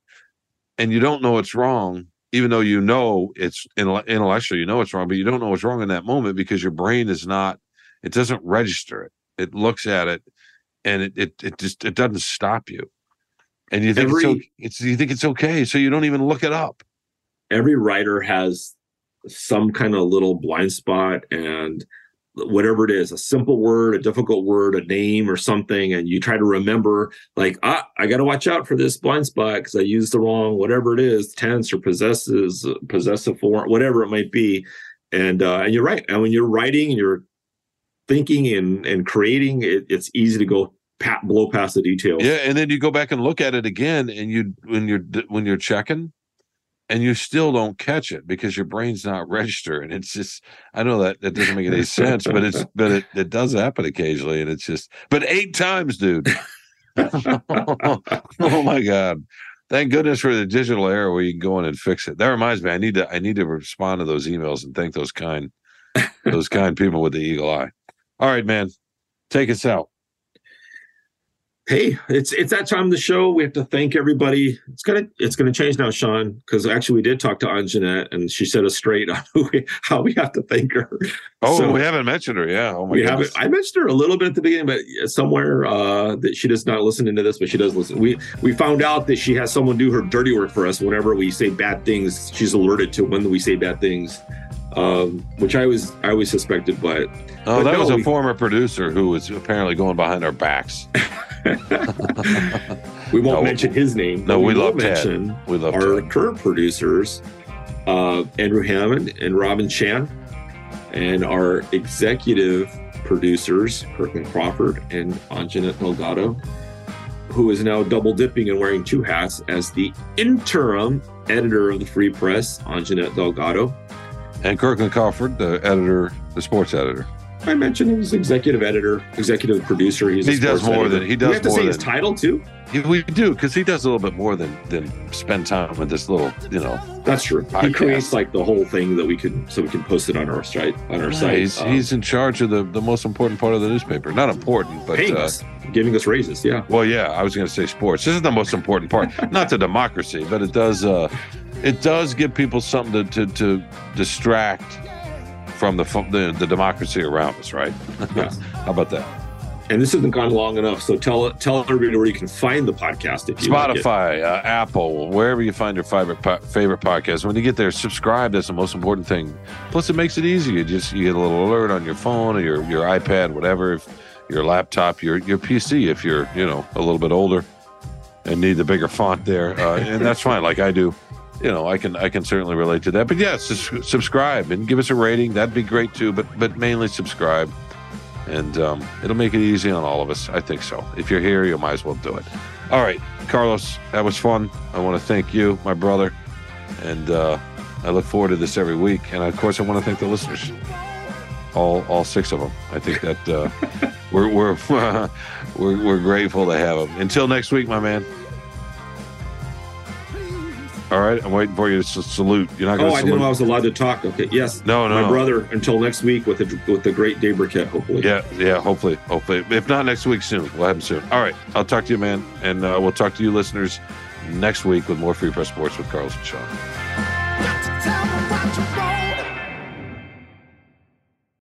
and you don't know it's wrong, even though you know it's intell- intellectual, you know it's wrong, but you don't know what's wrong in that moment because your brain is not, it doesn't register it. It looks at it and it it, it just it doesn't stop you. And you think it's, okay, it's you think it's okay, so you don't even look it up. every writer has some kind of little blind spot and whatever it is a simple word a difficult word a name or something and you try to remember like ah i got to watch out for this blind spot because i used the wrong whatever it is tense or possesses possessive form whatever it might be. And uh and you're right. And when you're writing and you're thinking and and creating it, it's easy to go pat blow past the details. Yeah, and then you go back and look at it again, and you when you're when you're checking, and you still don't catch it because your brain's not registering. It's just I know that that doesn't make any sense, but it's but it, it does happen occasionally, and it's just but eight times, dude. oh my god. Thank goodness for the digital era where you can go in and fix it. That reminds me, I need to I need to respond to those emails and thank those kind those kind people with the eagle eye. All right, man. Take us out. Hey, it's it's that time of the show. We have to thank everybody. It's gonna it's gonna change now, Sean, because actually we did talk to Anjanette and she set us straight on who we, how we have to thank her. Oh, So- we haven't mentioned her. Yeah. Oh my we goodness. haven't. I mentioned her a little bit at the beginning, but somewhere uh, that she does not listen into this, but she does listen. We we found out that she has someone do her dirty work for us whenever we say bad things. She's alerted to when we say bad things, um, which I was I always suspected, but Oh, But that no, was a we- former producer who was apparently going behind our backs. we won't No, mention his name. no, we will love Ted. We love our Ted. current producers, uh, Andrew Hammond and Robin Chan, and our executive producers, Kirkland Crawford and Anjanette Delgado, who is now double dipping and wearing two hats as the interim editor of the Free Press, Anjanette Delgado. And Kirkland Crawford, the editor, the sports editor. I mentioned he's executive editor, executive producer. He's He does more editor. than- he Do does we have to say his title too. He- We do because he does a little bit more than than spend time with this little, you know. That's true. He creates like the whole thing that we can, so we can post it on our site. On our site, he's Um, he's in charge of the the most important part of the newspaper. Not important, but uh, giving us raises. Yeah, well, yeah. I was going to say sports. This is the most important part. Not the democracy, but it does uh, it does give people something to to, to distract from the, the the democracy around us, right? Yes. How about that? and this hasn't gone long enough. So tell tell everybody where you can find the podcast if you like. Spotify, uh, Apple, wherever you find your favorite po- favorite podcast. When you get there, subscribe. That's the most important thing. Plus, it makes it easy. You just you get a little alert on your phone or your your iPad, whatever. If your laptop, your your PC, if you're you know a little bit older and need the bigger font there, uh, and that's fine. Like I do. You know, I can I can certainly relate to that. But yes, sus- subscribe and give us a rating. That'd be great too. But but mainly subscribe, and um, it'll make it easy on all of us. I think so. If you're here, you might as well do it. All right, Carlos, that was fun. I want to thank you, my brother, and uh, I look forward to this every week. And of course, I want to thank the listeners, all all six of them. I think that uh, we're we're, we're we're grateful to have them. Until next week, my man. All right, I'm waiting for you to salute. You're not going. Oh, I didn't know I was allowed to talk. Okay, yes. No, no. My brother. Until next week with the with the great Dave Birkett, hopefully. Yeah, yeah. Hopefully, hopefully. If not next week, soon. We'll have him soon. All right, I'll talk to you, man, and uh, we'll talk to you, listeners, next week with more Free Press Sports with Carlos and Sean.